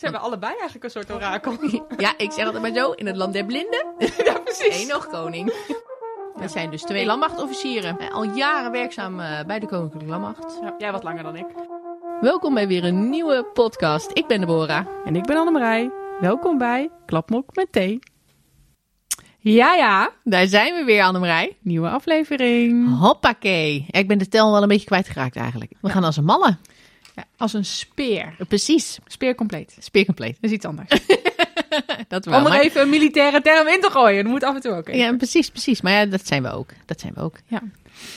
Zijn we allebei eigenlijk een soort orakel? Ja, ik zeg altijd maar zo, in het land der blinden, ja, precies. één nog koning. We zijn dus twee landmachtofficieren, eh, al jaren werkzaam eh, bij de Koninklijke Landmacht. Ja, jij wat langer dan ik. Welkom bij weer een nieuwe podcast. Ik ben Deborah. En ik ben Annemarij. Welkom bij Klapmok met thee. Ja, ja. Daar zijn we weer, Annemarij. Nieuwe aflevering. Hoppakee. Ik ben de tel wel een beetje kwijtgeraakt eigenlijk. We gaan als een malle. Ja, als een speer. Precies. Speer compleet. Speercompleet. Dat is iets anders. Dat wel. Om er maar- even een militaire term in te gooien. Dat moet af en toe ook even. Ja, precies, precies. Maar ja, dat zijn we ook. Dat zijn we ook. Ja.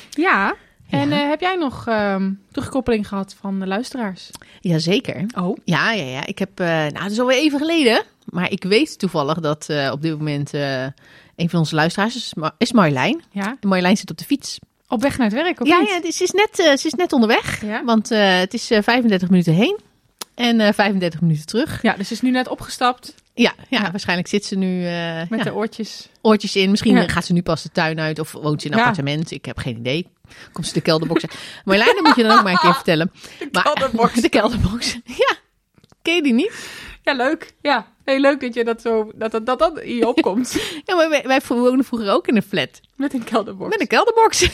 Ja. En Ja. eh, heb jij nog ehm, terugkoppeling gehad van de luisteraars? Jazeker. Oh. Ja, ja, ja. Ik heb, eh, nou, dat is alweer even geleden. Maar ik weet toevallig dat eh, op dit moment een van onze luisteraars is, Mar- is Marjolein. Ja. En Marjolein zit op de fiets. Op weg naar het werk, of ja, niet? ja, ze is net, eh, ze is net onderweg. Ja? Want eh, het is eh, 35 minuten heen en eh 35 minuten terug. Ja, dus ze is nu net opgestapt Ja, ja, Ja. waarschijnlijk zit ze nu eh, met ja, de oortjes. oortjes in. Misschien gaat ze nu pas de tuin uit of woont ze in een appartement. Ik heb geen idee. Komt ze de kelderbox. Marjolein, dat moet je dan ook maar een keer vertellen. Maar, kelderbox. De kelderbox. Ja, ken je die niet? Ja, leuk. Ja, heel leuk dat je dat zo, dat dat, dat, dat in je opkomt. Ja, maar wij, wij woonden vroeger ook in een flat. met een kelderbox. Met een kelderbox.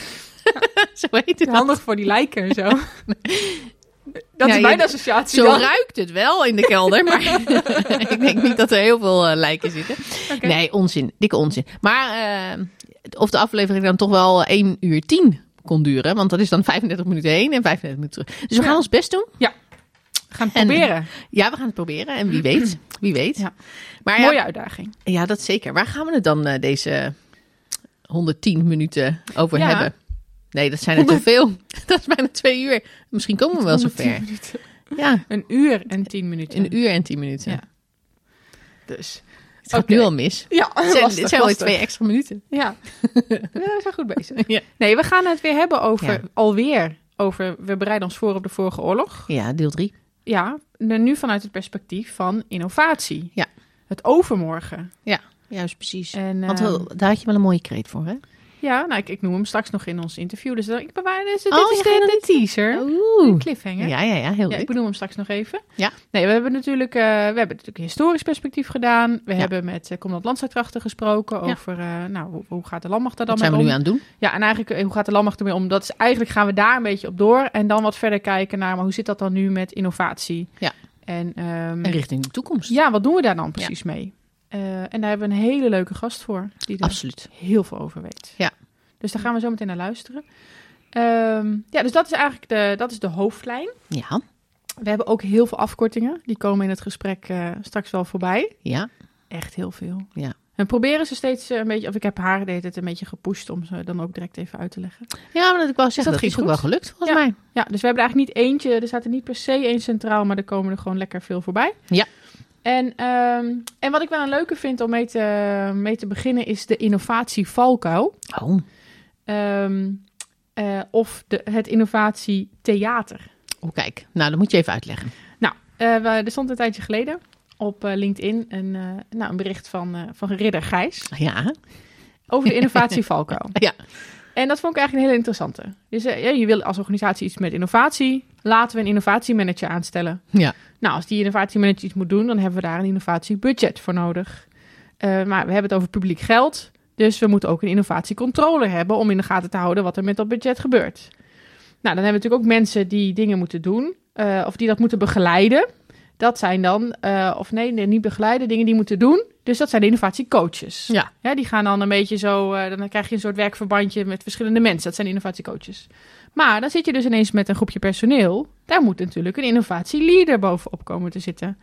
Zo heet het. Handig voor die lijken en zo. Dat Ja, is je- mijn associatie Zo dan. ruikt het wel in de kelder, maar ik denk niet dat er heel veel eh, lijken zitten. Nee, onzin. Dikke onzin. Maar eh, of de aflevering dan toch wel 1 uur 10 kon duren, want dat is dan 35 minuten heen en 35 minuten terug. Dus we gaan Ja. ons best doen. We gaan het En- proberen. Ja, we gaan het proberen en wie weet, wie weet. Ja. Maar ja, Mooie uitdaging. ja, dat zeker. Waar gaan we het dan eh, deze 110 minuten over Ja. hebben? Nee, dat zijn er te veel. Dat is bijna twee uur. Misschien komen we wel zo 110 ver. minuten. Ja, Een uur en tien minuten. een uur en tien minuten. Ja. Dus. Het gaat nu al mis. Ja, Het zijn, lastig, het zijn alweer twee extra minuten. Ja. ja, we zijn goed bezig. Ja. Nee, we gaan het weer hebben over, Ja. alweer, over, we bereiden ons voor op de vorige oorlog. Ja, deel drie. Ja, nu vanuit het perspectief van innovatie. Ja. Het overmorgen. Juist, precies. En, Want eh, wel, daar had je wel een mooie kreet voor, hè? Ja, nou, ik, ik noem hem straks nog in ons interview. Dus ik bewaar dit, dit Oh, is de, de teaser. Oeh. Een cliffhanger. Ja, ja, ja, heel Ja, leuk. ik benoem hem straks nog even. Ja. Nee, we hebben natuurlijk, eh, we hebben natuurlijk een historisch perspectief gedaan. We Ja. hebben met uh, Commandant Landstrijdkrachten gesproken Ja. over, eh, nou, hoe, hoe gaat de landmacht daar dan Wat zijn we mee nu om? aan het doen? Ja, en eigenlijk, eh, hoe gaat de landmacht ermee om? Dat is eigenlijk gaan we daar een beetje op door. En dan wat verder kijken naar, maar hoe zit dat dan nu met innovatie? Ja. En, ehm, En richting de toekomst. ja, wat doen we daar dan precies mee? Eh, en daar hebben we een hele leuke gast voor, die er Absoluut. heel veel over weet. Ja. Dus daar gaan we zo meteen naar luisteren. Ehm, ja, dus dat is eigenlijk de, dat is de hoofdlijn. Ja, We hebben ook heel veel afkortingen. Die komen in het gesprek eh, straks wel voorbij. ja, Echt heel veel. Ja. En proberen ze steeds eh, een beetje... Of ik heb haar de hele tijd een beetje gepusht om ze dan ook direct even uit te leggen. ja, maar dat ik wou zeggen, dat dat, is ook goed? wel gelukt volgens Ja. mij. Ja, dus we hebben er eigenlijk niet eentje... Er staat er niet per se één centraal, maar er komen er gewoon lekker veel voorbij. Ja. En, ehm, en wat ik wel een leuke vind om mee te, mee te beginnen... is de innovatie valkuil. Oh, Ehm, eh, of de, het innovatie theater. oh, kijk. Nou, dat moet je even uitleggen. Nou, we, er stond een tijdje geleden op eh, LinkedIn een, nou, een bericht van, van Ridder Gijs Ja, over de innovatie valkuil. ja, En dat vond ik eigenlijk een hele interessante. Dus eh, ja, je wil als organisatie iets met innovatie, laten we een innovatiemanager aanstellen. ja. Nou, als die innovatiemanager iets moet doen, dan hebben we daar een innovatiebudget voor nodig. Eh, maar we hebben het over publiek geld, dus we moeten ook een innovatiecontroller hebben om in de gaten te houden wat er met dat budget gebeurt. Nou, dan hebben we natuurlijk ook mensen die dingen moeten doen, eh, of die dat moeten begeleiden. Dat zijn dan, of nee, nee, niet begeleiden, dingen die moeten doen. Dus dat zijn de innovatiecoaches. Ja. Ja, die gaan dan een beetje zo, eh, dan krijg je een soort werkverbandje met verschillende mensen. Dat zijn innovatiecoaches. Maar dan zit je dus ineens met een groepje personeel. Daar moet natuurlijk een innovatieleader bovenop komen te zitten.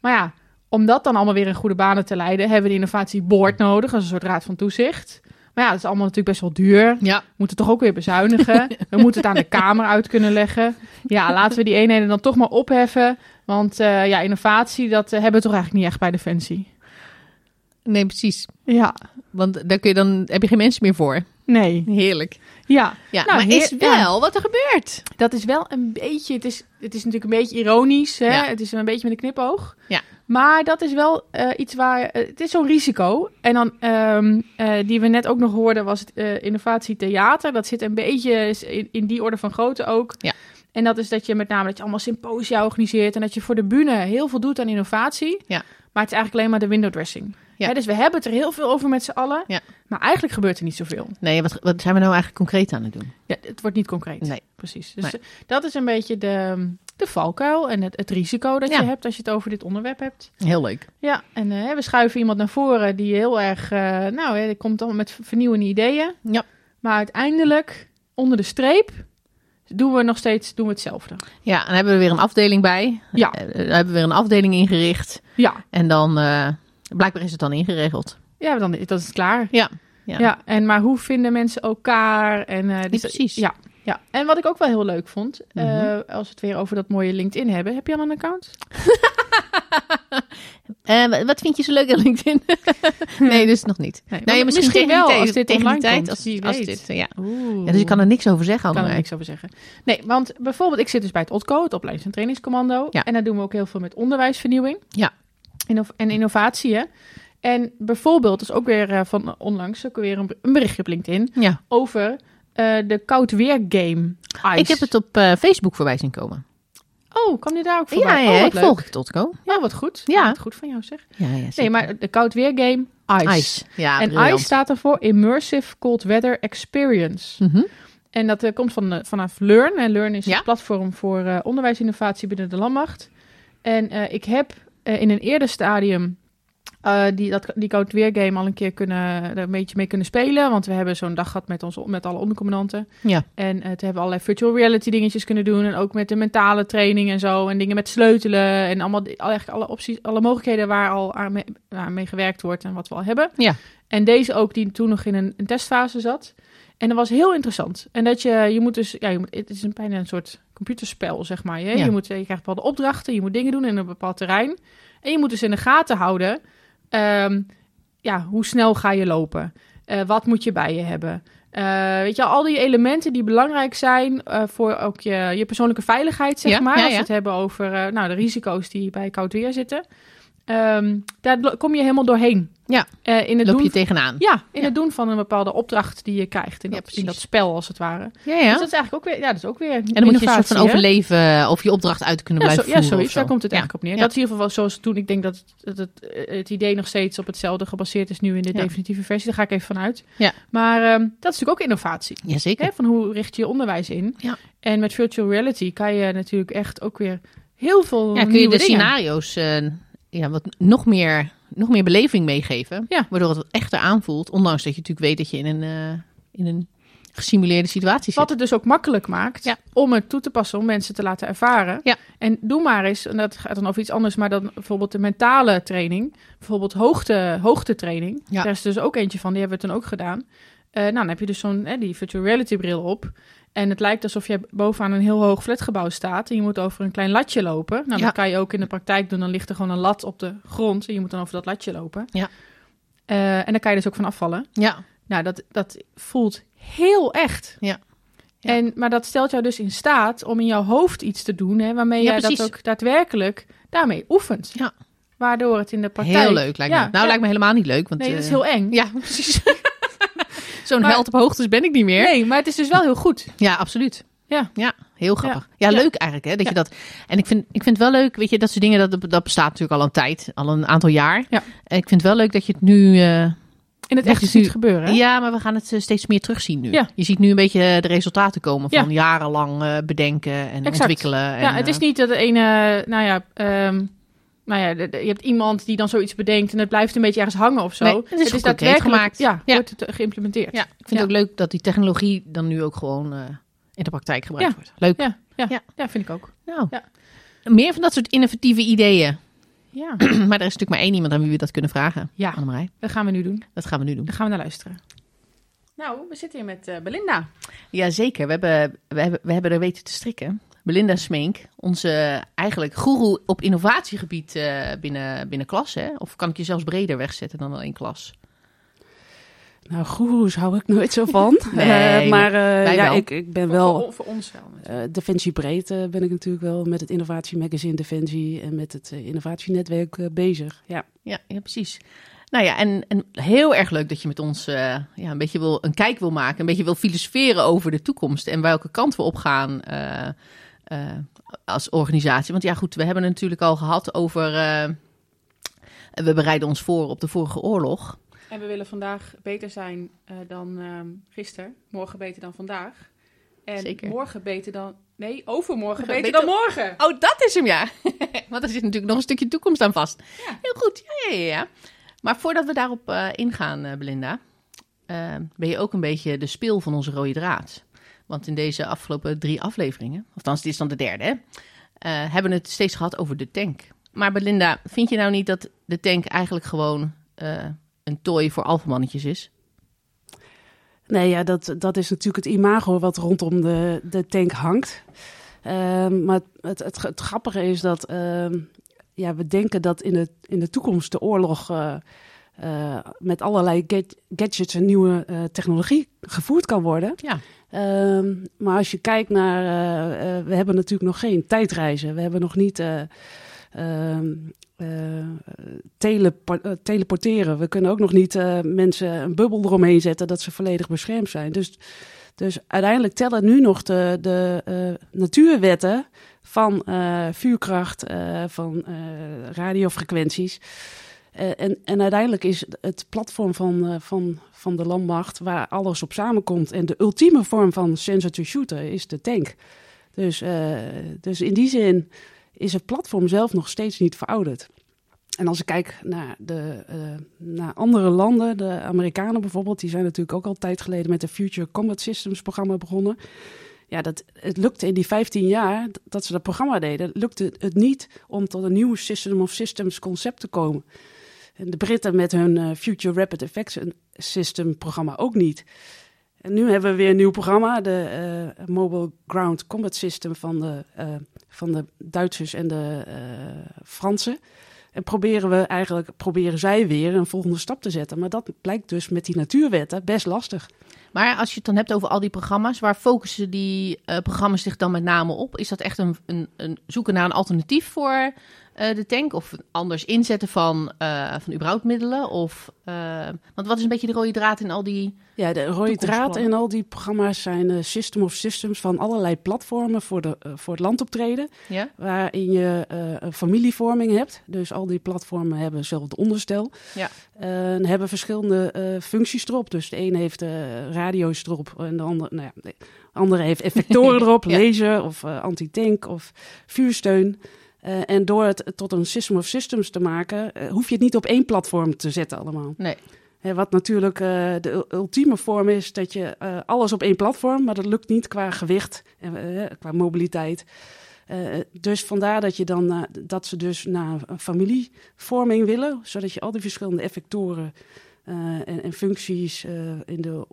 Maar ja, om dat dan allemaal weer in goede banen te leiden, hebben we de innovatieboard nodig, als een soort raad van toezicht. Maar ja, dat is allemaal natuurlijk best wel duur. Ja, We moeten toch ook weer bezuinigen. We moeten het aan de Kamer uit kunnen leggen. Ja, laten we die eenheden dan toch maar opheffen. Want eh, ja, innovatie, dat eh, hebben we toch eigenlijk niet echt bij Defensie. Nee, precies. Ja, Want daar kun je dan, heb je geen mensen meer voor. nee. Heerlijk. Ja, Ja, Nou, maar heer- is wel wat er gebeurt. dat is wel een beetje... Het is, het is natuurlijk een beetje ironisch. Hè? Ja. Het is een beetje met een knipoog. Ja. Maar dat is wel eh, iets waar... eh, het is zo'n risico. En dan, ehm, eh, die we net ook nog hoorden, was het eh, innovatietheater. Dat zit een beetje in, in die orde van grootte ook. Ja. En dat is dat je met name dat je allemaal symposia organiseert en dat je voor de bühne heel veel doet aan innovatie. Ja. Maar het is eigenlijk alleen maar de window dressing. Ja. Hè, dus we hebben het er heel veel over met z'n allen. Ja. Maar eigenlijk gebeurt er niet zoveel. Nee, wat, wat zijn we nou eigenlijk concreet aan het doen? Ja, het wordt niet concreet. Nee. Precies. Dus Nee. eh, dat is een beetje de, de valkuil en het, het risico dat Ja. je hebt als je het over dit onderwerp hebt. Heel leuk. Ja, en eh, we schuiven iemand naar voren die heel erg, eh, nou, hè, die komt dan met vernieuwende ideeën. Ja. Maar uiteindelijk, onder de streep, doen we nog steeds doen we hetzelfde. Ja, en dan hebben we weer een afdeling bij. Ja. Dan hebben we weer een afdeling ingericht. Ja, En dan, blijkbaar is het dan ingeregeld. ja dan dat is het klaar. Ja. Ja. Ja. en maar hoe vinden mensen elkaar? En, eh, dus- precies. Ja, ja, en wat ik ook wel heel leuk vond, eh, Mhm. als we het weer over dat mooie LinkedIn hebben. Heb je al een account? Eh, wa- wat vind je zo leuk aan LinkedIn? nee, dus nog niet. Nee, misschien, wel, als dit online tijd. komt, Als, dit, ja. Ja, dus ik kan er niks over zeggen. kan er niks over zeggen. Nee, want bijvoorbeeld, ik zit dus bij het OTCO, het Opleidings- en Trainingscommando. Ja. En daar doen we ook heel veel met onderwijsvernieuwing. Ja. En innovatie. hè. En bijvoorbeeld, is ook weer eh, van onlangs ook weer een, een berichtje op LinkedIn Ja. over eh, de koud weer game. Ice. Ik heb het op eh, Facebook voorbij zien komen. Oh, kwam die daar ook Ja, voorbij? ja, oh, ik leuk. volg het Totco. Ja, wat goed. Ja. Wat goed van jou zeg. Ja, ja, Nee, maar de koud weer game Ice. Ice. Ja, en. ICE staat ervoor Immersive Cold Weather Experience. Mhm. En dat komt van, vanaf Learn. En Learn is Ja. een platform voor onderwijsinnovatie binnen de landmacht. En ik heb eh, in een eerder stadium eh, die, dat, die Code Weer game al een keer kunnen, er een beetje mee kunnen spelen. Want we hebben zo'n dag gehad met, ons, met alle ondercommandanten. Ja. En uh, toen hebben we allerlei virtual reality dingetjes kunnen doen. En ook met de mentale training en zo. En dingen met sleutelen. En allemaal eigenlijk alle opties, alle mogelijkheden waar al aan mee, aan mee gewerkt wordt. En wat we al hebben. Ja. En deze ook, die toen nog in een, een testfase zat. En dat was heel interessant. En dat je, je moet dus, ja, je moet, het is een, bijna een soort computerspel, zeg maar. Ja. Je, moet, je krijgt bepaalde opdrachten, je moet dingen doen in een bepaald terrein. En je moet dus in de gaten houden, ehm, ja, hoe snel ga je lopen? Eh, wat moet je bij je hebben? Eh, weet je, al die elementen die belangrijk zijn eh, voor ook je, je persoonlijke veiligheid, zeg Ja, maar. ja, Als we het hebben over nou, de risico's die bij koud weer zitten. Ehm, daar kom je helemaal doorheen. Ja. Eh, in het Loop doen je tegenaan. ja, in Ja. het doen van een bepaalde opdracht die je krijgt in, Ja, dat, in dat spel als het ware. Ja, Dus ja. dat is eigenlijk ook weer, ja, dat is ook weer En dan moet je een soort van overleven of je opdracht uit kunnen Ja, zo, blijven ja, voeren. zoiets. Daar komt het Ja. eigenlijk op neer. Ja. Dat is in ieder geval zoals toen. Ik denk dat het, dat het, eh, het idee nog steeds op hetzelfde gebaseerd is nu in de Ja. definitieve versie. Daar ga ik even vanuit. Ja. Maar ehm, dat is natuurlijk ook innovatie. Jazeker. Hè? Van hoe richt je je onderwijs in? Ja. En met virtual reality kan je natuurlijk echt ook weer heel veel Ja, kun je de dingen. scenario's eh, ja, wat nog meer, nog meer beleving meegeven. Ja. Waardoor het wat echter aanvoelt. Ondanks dat je natuurlijk weet dat je in een, eh, in een gesimuleerde situatie zit. Wat het dus ook makkelijk maakt Ja. om het toe te passen, om mensen te laten ervaren. Ja. En doe maar eens, en dat gaat dan over iets anders, maar dan bijvoorbeeld de mentale training. Bijvoorbeeld hoogte, hoogtetraining. Ja. Daar is dus ook eentje van, die hebben we toen ook gedaan. Eh, nou, dan heb je dus zo'n hè, die virtual reality bril op. En het lijkt alsof je bovenaan een heel hoog flatgebouw staat. En je moet over een klein latje lopen. Nou, Ja. dat kan je ook in de praktijk doen. Dan ligt er gewoon een lat op de grond. En je moet dan over dat latje lopen. Ja. Eh, en daar kan je dus ook van afvallen. Ja. Nou, dat, dat voelt heel echt. Ja. Ja. En, maar dat stelt jou dus in staat om in jouw hoofd iets te doen, hè, waarmee Ja, jij dat ook daadwerkelijk daarmee oefent. Ja. Waardoor het in de praktijk... Heel leuk lijkt me. Nou, lijkt me helemaal niet leuk. Want, Nee, dat is eh, heel eng. Ja, precies. Zo'n Maar- held op hoogtes ben ik niet meer. Nee, maar het is dus wel heel goed. Ja, absoluut. Ja. Ja, heel grappig. Ja, Ja. leuk eigenlijk hè, dat Ja. je dat... En ik vind, ik vind het wel leuk, weet je, dat soort dingen, dat, dat bestaat natuurlijk al een tijd, al een aantal jaar. Ja. En ik vind het wel leuk dat je het nu... eh, In het echt is ziet gebeuren. hè? ja, maar we gaan het eh, steeds meer terugzien nu. Ja. Je ziet nu een beetje de resultaten komen van Ja. jarenlang eh, bedenken en Exact. ontwikkelen. En, ja, het is eh, niet dat de ene... Nou ja, ehm, nou ja de- de- je hebt iemand die dan zoiets bedenkt... en het blijft een beetje ergens hangen of zo. Nee, het is concreet daadwerkelijk- gemaakt. Ja, Ja. wordt het eh, geïmplementeerd. Ja, ik vind Ja. het ook leuk dat die technologie dan nu ook gewoon eh, in de praktijk gebruikt Ja. wordt. Leuk. Ja, ja, Ja. ja. vind ik ook. Nou, Ja. meer van dat soort innovatieve ideeën. Ja, maar er is natuurlijk maar één iemand aan wie we dat kunnen vragen. ja Annemarij, dat gaan we nu doen. dat gaan we nu doen. Daar gaan we naar luisteren. Nou, we zitten hier met eh, Belinda. Jazeker, we hebben, we, hebben, we hebben er weten te strikken. Belinda Smeenk, onze eigenlijk goeroe op innovatiegebied eh, binnen, binnen klas. Hè? Of kan ik je zelfs breder wegzetten dan alleen klas? Nou, goeroes hou ik nooit zo van. Nee, Eh, maar eh, ja, ik, ik ben wel... voor, voor ons wel. eh Defensie Breed ben ik natuurlijk wel met het innovatiemagazine Defensie en met het innovatienetwerk bezig. Ja. Ja, ja precies. Nou ja, en, en heel erg leuk dat je met ons eh, ja, een beetje wil, een kijk wil maken. Een beetje wil filosoferen over de toekomst en welke kant we op gaan. Eh, als organisatie. Want ja, goed, we hebben het natuurlijk al gehad over. eh, we bereiden ons voor op de vorige oorlog. En we willen vandaag beter zijn eh, dan ehm, gisteren. Morgen beter dan vandaag. En Zeker. morgen beter dan... Nee, overmorgen Beter beter dan morgen. Oh, dat is hem, ja. Want er zit natuurlijk nog een stukje toekomst aan vast. Ja. Heel goed, ja, ja, ja, ja. Maar voordat we daarop ingaan, Belinda, ben je ook een beetje de speel van onze rode draad. Want in deze afgelopen drie afleveringen, althans, dit is dan de derde, eh, hebben we het steeds gehad over de tank. Maar Belinda, vind je nou niet dat de tank eigenlijk gewoon eh, een tooi voor alfamannetjes is? Nee, ja, dat, dat is natuurlijk het imago wat rondom de, de tank hangt. Ehm, maar het, het, het grappige is dat ehm, ja, we denken dat in de, in de toekomst de oorlog eh, met allerlei ga- gadgets en nieuwe eh, technologie gevoerd kan worden. Ja. Ehm, maar als je kijkt naar, eh, we hebben natuurlijk nog geen tijdreizen. We hebben nog niet eh, ehm, eh, telepo- eh, teleporteren. We kunnen ook nog niet mensen een bubbel eromheen zetten dat ze volledig beschermd zijn. Dus, dus uiteindelijk tellen nu nog de, de natuurwetten van vuurkracht, van radiofrequenties. Eh, en, en uiteindelijk is het platform van, eh, van, van de landmacht waar alles op samenkomt. En de ultieme vorm van sensor to shooter is de tank. Dus, eh, dus in die zin is het platform zelf nog steeds niet verouderd. En als ik kijk naar, de, naar andere landen, de Amerikanen bijvoorbeeld, die zijn natuurlijk ook al tijd geleden met de Future Combat Systems programma begonnen. Ja, dat, het lukte in die 15 jaar dat ze dat programma deden, lukte het niet om tot een nieuw System of Systems concept te komen. En de Britten met hun eh, Future Rapid Effects System programma ook niet. En nu hebben we weer een nieuw programma, de eh, Mobile Ground Combat System van de, eh, van de Duitsers en de Fransen. En proberen we eigenlijk, proberen zij weer een volgende stap te zetten. Maar dat blijkt dus met die natuurwetten best lastig. Maar als je het dan hebt over al die programma's, waar focussen die programma's zich dan met name op? Is dat echt een, een, een zoeken naar een alternatief voor eh, de tank? Of anders inzetten van, eh van überhaupt middelen? Of, eh, want wat is een beetje de rode draad in al die... Ja, de rode draad in al die programma's zijn System of Systems van allerlei platformen voor, de, voor het landoptreden. Ja? Waarin je een familievorming hebt. Dus al die platformen hebben hetzelfde onderstel. Ja. En hebben verschillende functies erop. Dus de een heeft radio's erop en de andere, nou ja, de andere heeft effectoren erop, Ja. laser of anti-tank of vuursteun. Eh, en door het tot een System of Systems te maken, eh, hoef je het niet op één platform te zetten allemaal. Nee. Hè, wat natuurlijk eh, de ul- ultieme vorm is dat je alles op één platform, maar dat lukt niet qua gewicht en qua mobiliteit. Dus vandaar dat, je dan, dat ze dus naar een familievorming willen, zodat je al die verschillende effectoren en, en functies in de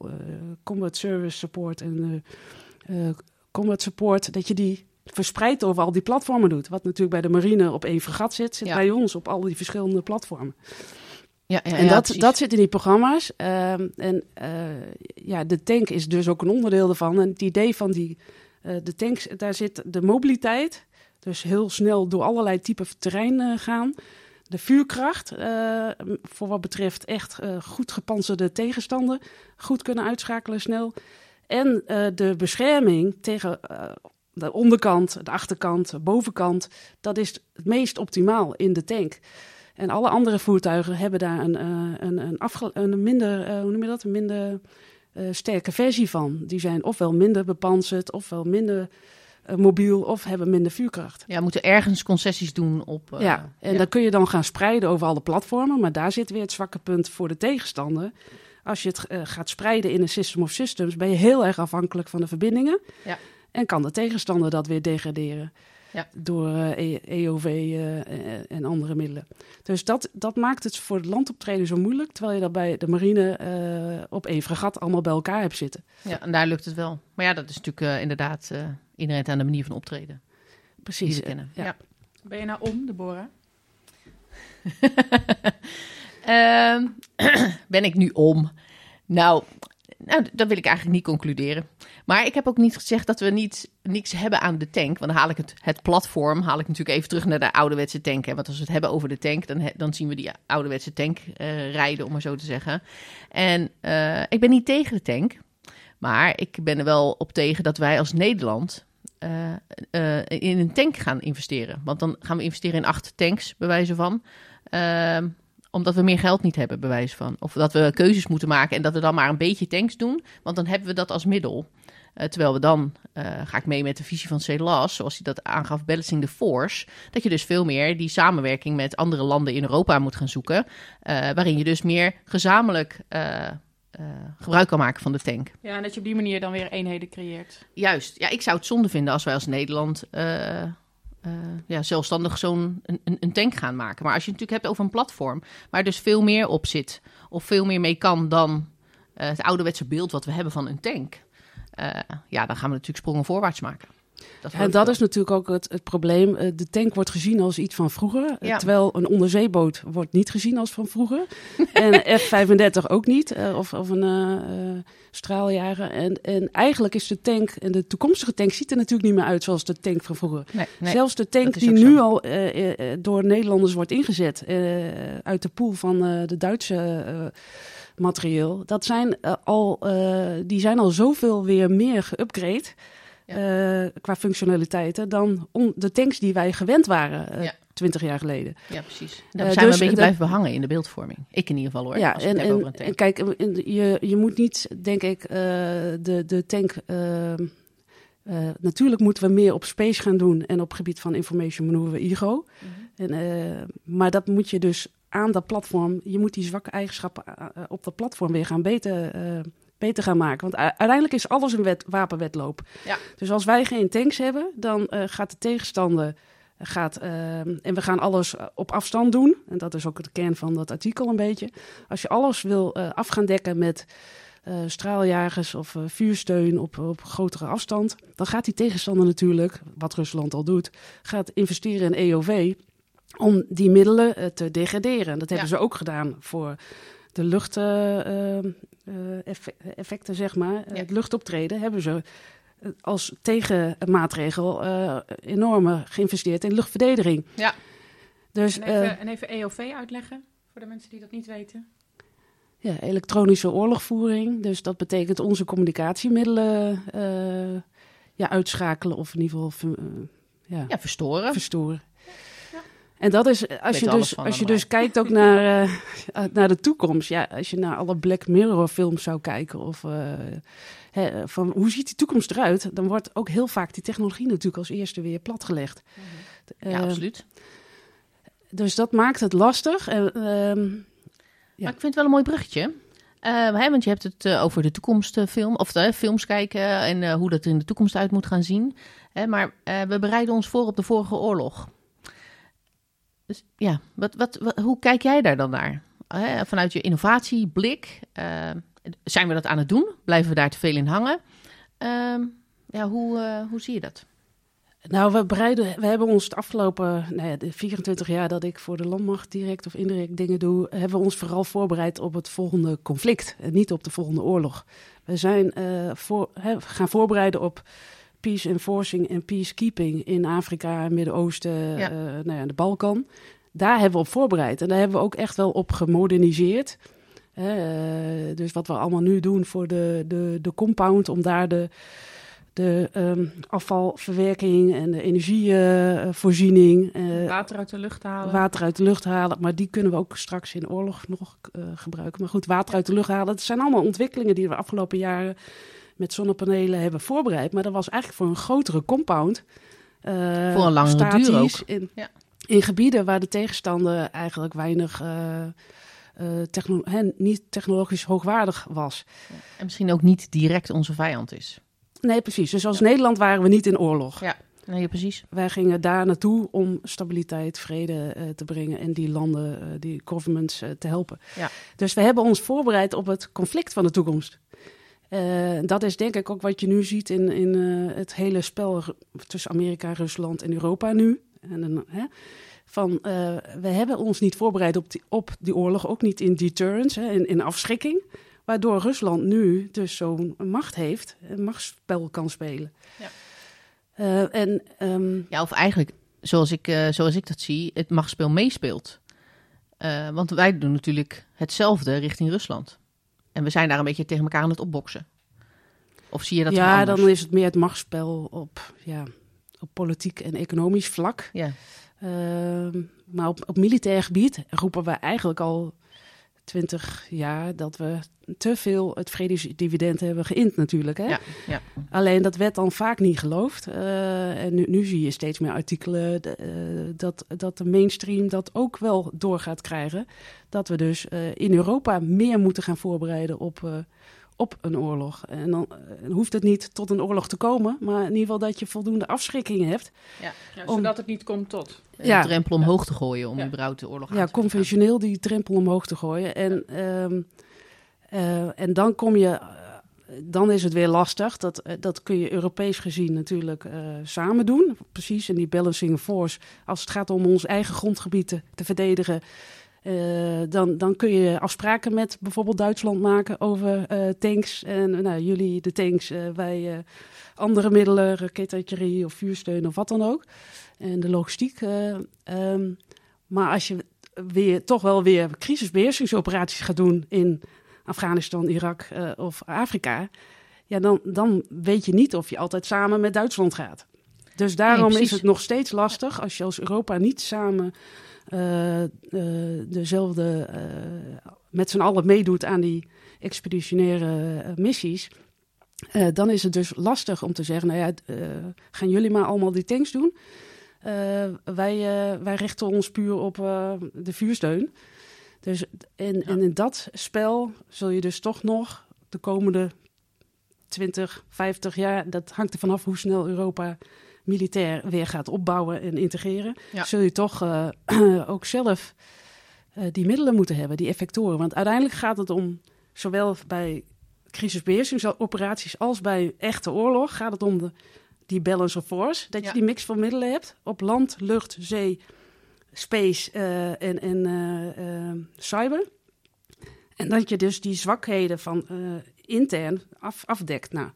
combat service support en de combat support, dat je die verspreid over al die platformen doet. Wat natuurlijk bij de marine op één fregat zit, zit Ja. bij ons op al die verschillende platformen. Ja, ja, En dat, dat zit in die programma's. Ehm, en eh, ja, de tank is dus ook een onderdeel ervan. En het idee van die, eh, de tanks, daar zit de mobiliteit. Dus heel snel door allerlei typen terrein eh, gaan. De vuurkracht, voor wat betreft echt goed gepantserde tegenstander. Goed kunnen uitschakelen snel. En de bescherming tegen de onderkant, de achterkant, de bovenkant. Dat is het meest optimaal in de tank. En alle andere voertuigen hebben daar een, eh, een, een, afge- een minder, eh, hoe noem je dat, een minder eh, sterke versie van. Die zijn ofwel minder bepanserd, ofwel minder mobiel, of hebben minder vuurkracht. Ja, moeten ergens concessies doen op... ja, en ja. dan kun je dan gaan spreiden over alle platformen, maar daar zit weer het zwakke punt voor de tegenstander. Als je het gaat spreiden in een system of systems, ben je heel erg afhankelijk van de verbindingen. Ja. En kan de tegenstander dat weer degraderen Ja. door eh, E- EOV eh, en- en andere middelen. Dus dat, dat maakt het voor het landoptreden zo moeilijk, terwijl je dat bij de marine eh, op één fregat allemaal bij elkaar hebt zitten. ja, en daar lukt het wel. Maar ja, dat is natuurlijk eh, inderdaad eh inherent aan de manier van optreden die Precies. kennen. ja. ja. Ben je nou om, Deborah? Ehm, ben ik nu om? Nou, nou, dat wil ik eigenlijk niet concluderen. Maar ik heb ook niet gezegd dat we niet, niks hebben aan de tank. Want dan haal ik het, het platform, haal ik natuurlijk even terug naar de ouderwetse tank. Hè. Want als we het hebben over de tank, dan, dan zien we die ouderwetse tank eh, rijden, om maar zo te zeggen. En eh, ik ben niet tegen de tank. Maar ik ben er wel op tegen dat wij als Nederland... eh, in een tank gaan investeren. Want dan gaan we investeren in acht tanks, bij wijze van. Ehm, omdat we meer geld niet hebben, bij wijze van. Of dat we keuzes moeten maken en dat we dan maar een beetje tanks doen. Want dan hebben we dat als middel. Eh, terwijl we dan, eh, ga ik mee met de visie van CELAS, zoals hij dat aangaf, Balancing the Force. Dat je dus veel meer die samenwerking met andere landen in Europa moet gaan zoeken. eh, waarin je dus meer gezamenlijk gebruik kan maken van de tank. Ja, en dat je op die manier dan weer eenheden creëert. Juist, ja, ik zou het zonde vinden als wij als Nederland eh, ja, zelfstandig zo'n een, een- een tank gaan maken. Maar als je het natuurlijk hebt over een platform waar dus veel meer op zit, of veel meer mee kan dan eh, het ouderwetse beeld wat we hebben van een tank, eh, ja, dan gaan we natuurlijk sprongen voorwaarts maken. Dat En dat is natuurlijk ook het, het probleem. Eh, De tank wordt gezien als iets van vroeger. eh, Ja. Terwijl een onderzeeboot wordt niet gezien als van vroeger. en een F-35 ook niet. eh, Of, of een straaljager. En, en eigenlijk is de tank, en de toekomstige tank ziet er natuurlijk niet meer uit zoals de tank van vroeger. Nee, nee. Zelfs de tank die nu al door Nederlanders wordt ingezet uit de pool van de Duitse materieel, dat zijn al, die zijn al zoveel weer meer geüpgrade eh, qua functionaliteiten dan de tanks die wij gewend waren Ja. twintig jaar geleden. Ja, precies. Daar Eh, zijn dus we een beetje de- blijven behangen in de beeldvorming. Ik in ieder geval hoor. Ja, en, het en, over een en tank. kijk, en je, je moet niet, denk ik, de, de tank. natuurlijk moeten we meer op space gaan doen en op gebied van information manoeuvre IGO. Mhm. En, maar dat moet je dus aan dat platform, je moet die zwakke eigenschappen op dat platform weer gaan beter, beter gaan maken. Want uiteindelijk is alles een wet, wapenwedloop. Ja. Dus als wij geen tanks hebben, dan eh, gaat de tegenstander. Gaat, eh, en we gaan alles eh, op afstand doen. En dat is ook de kern van dat artikel een beetje. Als je alles wil eh, af gaan dekken met eh, straaljagers of eh, vuursteun op, op grotere afstand, dan gaat die tegenstander natuurlijk, wat Rusland al doet, gaat investeren in EOV om die middelen eh, te degraderen. Dat hebben Ja. ze ook gedaan voor de luchteffecten, zeg maar. Ja. Het luchtoptreden hebben ze eh, als tegenmaatregel eh enorm geïnvesteerd in luchtverdediging. Ja. Dus En eh, even, en even EOV uitleggen voor de mensen die dat niet weten. ja, elektronische oorlogvoering. Dus dat betekent onze communicatiemiddelen eh, ja, uitschakelen of in ieder geval eh, ja, Ja, verstoren. verstoren. En dat is, als Weet je dus, als je dus kijkt ook naar, eh, naar de toekomst. Ja, als je naar alle Black Mirror films zou kijken. Of eh, hè, van hoe ziet die toekomst eruit? Dan wordt ook heel vaak die technologie natuurlijk als eerste weer platgelegd. Ja, Eh, absoluut. Dus dat maakt het lastig. Ehm, Ja. Maar ik vind het wel een mooi bruggetje. Eh, hè, want je hebt het over de toekomstfilm, of de films kijken en hoe dat er in de toekomst uit moet gaan zien. Maar we bereiden ons voor op de vorige oorlog. Dus ja, wat, wat, hoe kijk jij daar dan naar? Vanuit je innovatieblik, eh, zijn we dat aan het doen? Blijven we daar te veel in hangen? Ehm, ja, hoe, eh, hoe zie je dat? Nou, we, bereiden, we hebben ons het afgelopen nou ja, de 24 jaar dat ik voor de landmacht direct of indirect dingen doe, hebben we ons vooral voorbereid op het volgende conflict en niet op de volgende oorlog. We zijn eh, voor, hè, gaan voorbereiden op peace enforcing en peacekeeping in Afrika, Midden-Oosten, Ja. eh, nou ja, de Balkan. Daar hebben we op voorbereid en daar hebben we ook echt wel op gemoderniseerd. Eh, dus wat we allemaal nu doen voor de, de, de compound, om daar de, de ehm, afvalverwerking en de energievoorziening, eh, Water uit de lucht halen. water uit de lucht halen. Maar die kunnen we ook straks in oorlog nog gebruiken. Maar goed, water uit de lucht halen. Dat zijn allemaal ontwikkelingen die we de afgelopen jaren met zonnepanelen hebben voorbereid. Maar dat was eigenlijk voor een grotere compound. eh, Voor een langere duur ook. In, Ja. in gebieden waar de tegenstander eigenlijk weinig... eh, eh, techno- hè, niet technologisch hoogwaardig was. En misschien ook niet direct onze vijand is. Nee, precies. Dus als Nederland waren we niet in oorlog. Ja, nee, precies. Wij gingen daar naartoe om stabiliteit, vrede eh, te brengen en die landen, die governments te helpen. Ja. Dus we hebben ons voorbereid op het conflict van de toekomst. Eh, dat is denk ik ook wat je nu ziet in, in eh, het hele spel tussen Amerika, Rusland en Europa nu. En, dan, hè, van, eh, we hebben ons niet voorbereid op die, op die oorlog, ook niet in deterrence, hè, in, in afschrikking. Waardoor Rusland nu dus zo'n macht heeft, een machtsspel kan spelen. Ja. Eh, en ehm, Ja, of eigenlijk, zoals ik, eh, zoals ik dat zie, het machtsspel meespeelt. Eh, want wij doen natuurlijk hetzelfde richting Rusland. En we zijn daar een beetje tegen elkaar aan het opboksen. Of zie je dat ja, dan is het meer het machtsspel op, ja, op politiek en economisch vlak. Ja. Ehm, maar op, op militair gebied roepen we eigenlijk al twintig jaar dat we te veel het vredesdividend hebben geïnd natuurlijk. Hè? Ja, ja. Alleen dat werd dan vaak niet geloofd. Eh, en nu, nu zie je steeds meer artikelen de, eh, dat, dat de mainstream dat ook wel door gaat krijgen. Dat we dus eh, in Europa meer moeten gaan voorbereiden op, op een oorlog. En dan eh, hoeft het niet tot een oorlog te komen, maar in ieder geval dat je voldoende afschrikkingen hebt. Ja, Om- zodat het niet komt tot. Een Ja. drempel omhoog te gooien om Ja. überhaupt de oorlog aan Ja, te gaan. conventioneel die drempel omhoog te gooien. En, ehm, eh, en dan kom je, eh, dan is het weer lastig. Dat, dat kun je Europees gezien natuurlijk eh, samen doen. Precies, in die balancing force. Als het gaat om ons eigen grondgebied te, te verdedigen. Eh, dan, dan kun je afspraken met bijvoorbeeld Duitsland maken over eh, tanks. En nou, jullie de tanks, eh, wij eh, andere middelen, raketartillerie of vuursteun of wat dan ook. En de logistiek. eh, ehm, maar als je weer toch wel weer crisisbeheersingsoperaties gaat doen in Afghanistan, Irak eh, of Afrika, ja, dan, dan weet je niet of je altijd samen met Duitsland gaat. Dus daarom Nee, is het nog steeds lastig als je als Europa niet samen eh, eh, dezelfde, eh, met z'n allen meedoet aan die expeditionaire eh, missies. Eh, dan is het dus lastig om te zeggen, nou ja, eh, gaan jullie maar allemaal die tanks doen? Eh, wij, eh, wij richten ons puur op eh, de vuursteun. Dus en, en in dat spel zul je dus toch nog de komende 20, 50 jaar, dat hangt er vanaf hoe snel Europa militair weer gaat opbouwen en integreren, Ja. zul je toch eh, ook zelf eh, die middelen moeten hebben, die effectoren. Want uiteindelijk gaat het om, zowel bij crisisbeheersingsoperaties als bij echte oorlog, gaat het om de, die balance of force. Dat je Ja. die mix van middelen hebt op land, lucht, zee, space eh, en, en cyber. En dat je dus die zwakheden van intern af, afdekt. Nou,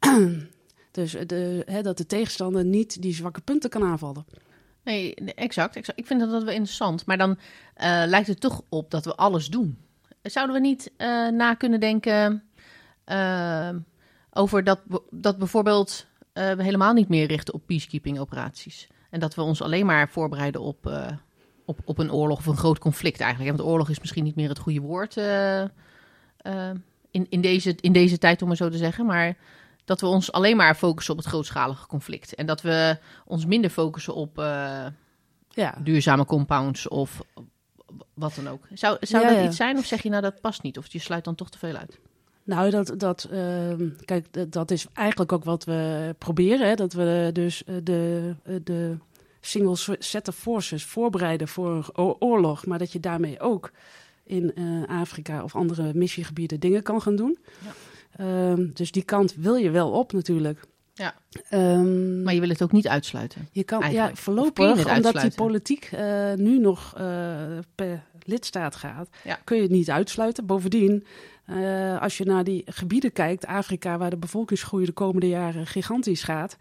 dus de, hè, dat de tegenstander niet die zwakke punten kan aanvallen. Nee, exact. Ik vind dat, dat wel interessant. Maar dan eh, lijkt het toch op dat we alles doen. Zouden we niet eh, na kunnen denken eh, over dat, dat bijvoorbeeld we helemaal niet meer richten op peacekeeping operaties? En dat we ons alleen maar voorbereiden op, op, op een oorlog of een groot conflict eigenlijk. Want oorlog is misschien niet meer het goede woord in, in, deze, in deze tijd, om maar zo te zeggen. Maar dat we ons alleen maar focussen op het grootschalige conflict. En dat we ons minder focussen op eh, Ja, duurzame compounds of wat dan ook. Zou, zou Ja, dat ja. iets zijn of zeg je nou dat past niet? Of je sluit dan toch te veel uit? nou, dat, dat, ehm, kijk, dat, is eigenlijk ook wat we proberen. Hè? Dat we dus eh, de, eh, de single set of forces voorbereiden voor een oorlog. Maar dat je daarmee ook in Afrika of andere missiegebieden dingen kan gaan doen. Ja. Ehm, dus die kant wil je wel op natuurlijk. Ja. Ehm, Maar je wil het ook niet uitsluiten. Je kan Eigenlijk. ja, voorlopig, omdat die politiek eh, nu nog eh, per lidstaat gaat, Ja. kun je het niet uitsluiten. Bovendien, eh, als je naar die gebieden kijkt, Afrika, waar de bevolkingsgroei de komende jaren gigantisch gaat,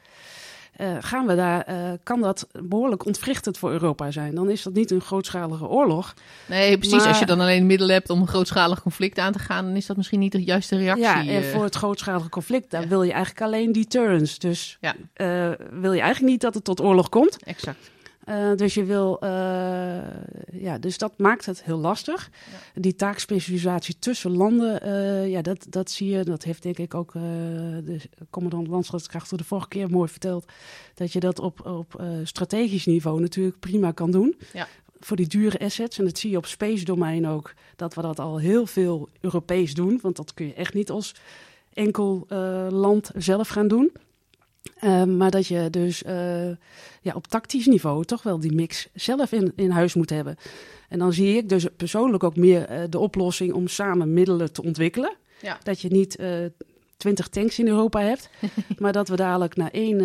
eh, gaan we daar, eh, kan dat behoorlijk ontwrichtend voor Europa zijn. Dan is dat niet een grootschalige oorlog. Nee, precies. Maar- Als je dan alleen middelen hebt om een grootschalig conflict aan te gaan, dan is dat misschien niet de juiste reactie. ja, en eh. voor het grootschalige conflict, daar ja. wil je eigenlijk alleen deterrence. Dus Ja. wil je eigenlijk niet dat het tot oorlog komt. Exact. Eh, dus je wil, eh, ja, dus dat maakt het heel lastig. Die taakspecialisatie tussen landen, eh, ja, dat, dat zie je. Dat heeft denk ik ook de commandant Landschapskrachten de vorige keer mooi verteld. Dat je dat op, op strategisch niveau natuurlijk prima kan doen. Ja. Voor die dure assets. En dat zie je op space domein ook. Dat we dat al heel veel Europees doen. Want dat kun je echt niet als enkel land zelf gaan doen. Eh, maar dat je dus eh, ja, op tactisch niveau toch wel die mix zelf in, in huis moet hebben. En dan zie ik dus persoonlijk ook meer eh, de oplossing om samen middelen te ontwikkelen. Ja. Dat je niet eh, twintig tanks in Europa hebt, maar dat we dadelijk naar één...